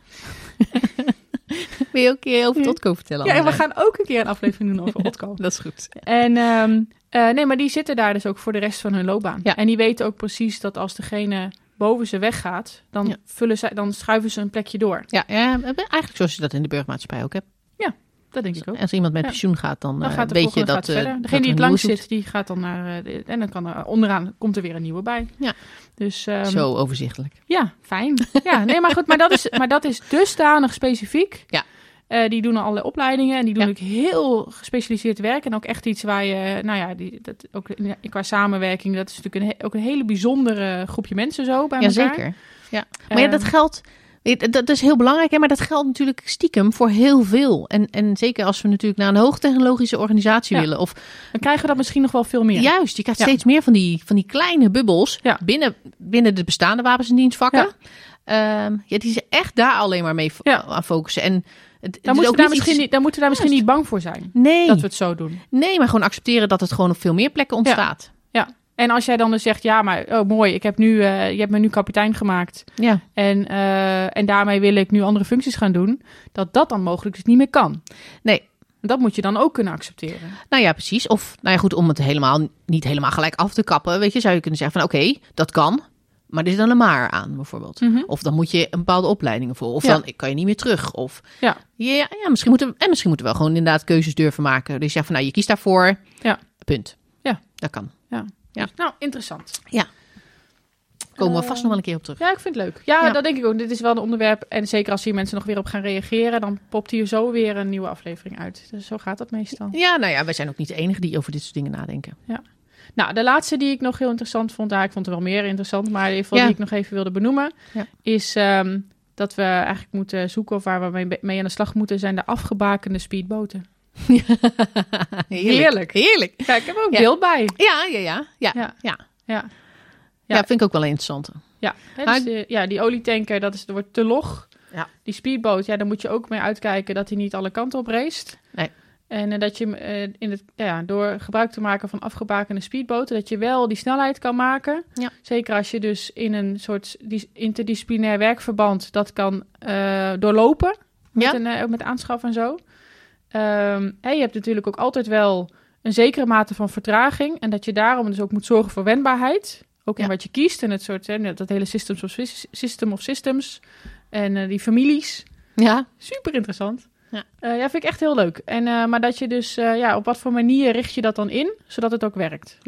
Wil je ook een keer over Totco vertellen? Ja, en we gaan ook een keer een aflevering doen over OTCO. Dat is goed. En ehm, eh, nee, maar die zitten daar dus ook voor de rest van hun loopbaan. Ja. En die weten ook precies dat als degene boven ze weggaat, dan, Ja. vullen zij, dan schuiven ze een plekje door. Ja, ja, eigenlijk zoals je dat in de burgermaatschappij ook hebt. Dat denk ik ook. Als iemand met Ja. pensioen gaat, dan, Dan eh, gaat weet je dat... gaat eh, dat Degene die het nieuwe zit, die gaat dan naar... eh, en dan kan er onderaan komt er weer een nieuwe bij. Ja. Dus ehm. Zo overzichtelijk. ja, fijn. ja, nee, maar goed, maar dat is, maar dat is dusdanig specifiek. Ja. Die doen allerlei opleidingen en die doen Ja. ook heel gespecialiseerd werk. En ook echt iets waar je, nou ja, die, dat, ook in- qua samenwerking, dat is natuurlijk een, ook een hele bijzondere groepje mensen zo bij elkaar. Jazeker. Ja. Maar ja, dat Ehm, geldt... Dat is heel belangrijk, hè, maar dat geldt natuurlijk stiekem voor heel veel. En, en zeker als we natuurlijk naar een hoogtechnologische organisatie Ja. willen. Of Dan krijgen we dat misschien nog wel veel meer. juist, je krijgt Ja. steeds meer van die, van die kleine bubbels Ja. binnen, binnen de bestaande wapens- en dienstvakken. Ja. Ehm, ja, die ze echt daar alleen maar mee Ja. aan focussen. En het, is moeten we daar misschien iets- niet, moeten we daar misschien niet bang voor zijn. Nee, Dat we het zo doen. nee, maar gewoon accepteren dat het gewoon op veel meer plekken ontstaat. En als jij dan dus zegt, ja, maar oh, mooi, ik heb nu, eh, je hebt me nu kapitein gemaakt. Ja. En, eh, en daarmee wil ik nu andere functies gaan doen. Dat dat dan mogelijk dus niet meer kan. Nee. Dat moet je dan ook kunnen accepteren. Nou ja, precies. Of, nou ja, goed, om het helemaal niet helemaal gelijk af te kappen, weet je, zou je kunnen zeggen van, oké, dat kan, maar er is dan een maar aan, bijvoorbeeld. Mhm. Of dan moet je een bepaalde opleidingen voor. Of Ja. dan kan je niet meer terug. Of Ja. ja, ja misschien moeten we, en misschien moeten we wel gewoon inderdaad keuzes durven maken. Dus je zegt van, nou, je kiest daarvoor. Ja. Punt. Ja. Dat kan. Ja. Dus, nou, interessant. Ja. Komen we Eh, vast nog wel een keer op terug. Ja, ik vind het leuk. Ja, Ja. dat denk ik ook. Dit is wel een onderwerp. En zeker als hier mensen nog weer op gaan reageren, dan popt hier zo weer een nieuwe aflevering uit. Dus zo gaat dat meestal. Ja, nou ja, wij zijn ook niet de enige die over dit soort dingen nadenken. Nou, de laatste die ik nog heel interessant vond, ja, ik vond er wel meer interessant, maar in Ja. die ik nog even wilde benoemen, Ja. is ehm, dat we eigenlijk moeten zoeken of waar we mee, mee aan de slag moeten, zijn de afgebakende speedboten. Heerlijk. Heerlijk. Ja, ik heb er ook Ja. beeld bij. Ja, ja, ja. Ja, Ja. ja. Ja. ja. vind ik ook wel interessant. Ja, hè, dus, eh, ja die olietanker, dat is, dat wordt te log. Ja. Die speedboot, ja, daar moet je ook mee uitkijken dat hij niet alle kanten op race. Nee. En eh, dat je eh, in het, ja, door gebruik te maken van afgebakende speedboten, dat je wel die snelheid kan maken. Ja. Zeker als je dus in een soort dis- interdisciplinair werkverband dat kan doorlopen. Met, Ja. een, met aanschaf en zo. Ehm, en je hebt natuurlijk ook altijd wel een zekere mate van vertraging. En dat je daarom dus ook moet zorgen voor wendbaarheid. Ook in Ja. wat je kiest. En het soort, hè, dat hele systems of, sys- system of systems. En eh, die families. Ja. Super interessant. Ja. Eh, ja, vind ik echt heel leuk. En, eh, maar dat je dus, ja, op wat voor manier richt je dat dan in, zodat het ook werkt?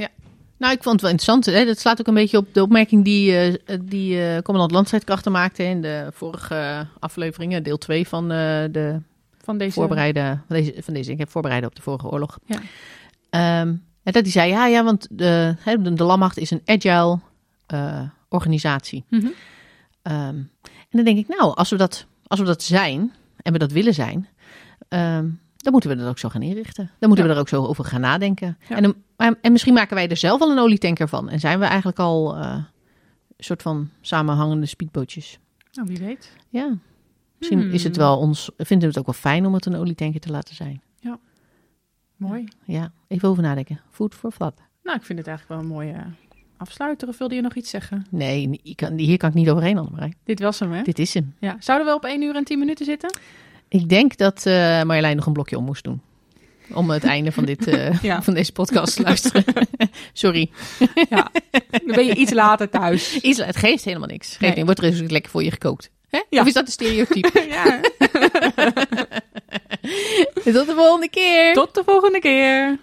Nou, ik vond het wel interessant. Hè? Dat slaat ook een beetje op de opmerking die, die commandant landstrijdkrachten maakte in de vorige afleveringen, deel 2 van de Van deze... voorbereiden van deze, van deze. Ik heb voorbereiden op de vorige oorlog. Ja. Ehm, en dat hij zei, ja, ja, want de, de, landmacht is een agile eh, organisatie. Mhm. Ehm, en dan denk ik, nou, als we dat, als we dat zijn en we dat willen zijn, ehm, dan moeten we dat ook zo gaan inrichten. Dan moeten Ja. we er ook zo over gaan nadenken. Ja. En, dan- en misschien maken wij er zelf al een olietanker van. En zijn we eigenlijk al eh, een soort van samenhangende speedbootjes. Nou, wie weet. Ja. Misschien Hmm. is het wel ons, vinden we het ook wel fijn om het een olietanker te laten zijn. Mooi. Ja, even over nadenken. Food for thought. Nou, ik vind het eigenlijk wel een mooie afsluiter. Of wilde je nog iets zeggen? Nee, ik kan, hier kan ik niet overheen, Annemarij. Dit was hem, hè? Dit is hem. Ja. Zouden we op 1 uur en 10 minuten zitten? Ik denk dat eh Marjolein nog een blokje om moest doen. Om het einde van, dit, eh, Ja. van deze podcast te luisteren. Sorry. Ja. Dan ben je iets later thuis. Iets, het geeft helemaal niks. Geeft Nee. Wordt er dus lekker voor je gekookt. Hè? Ja. Of is dat een stereotype? ja. Tot de volgende keer. Tot de volgende keer.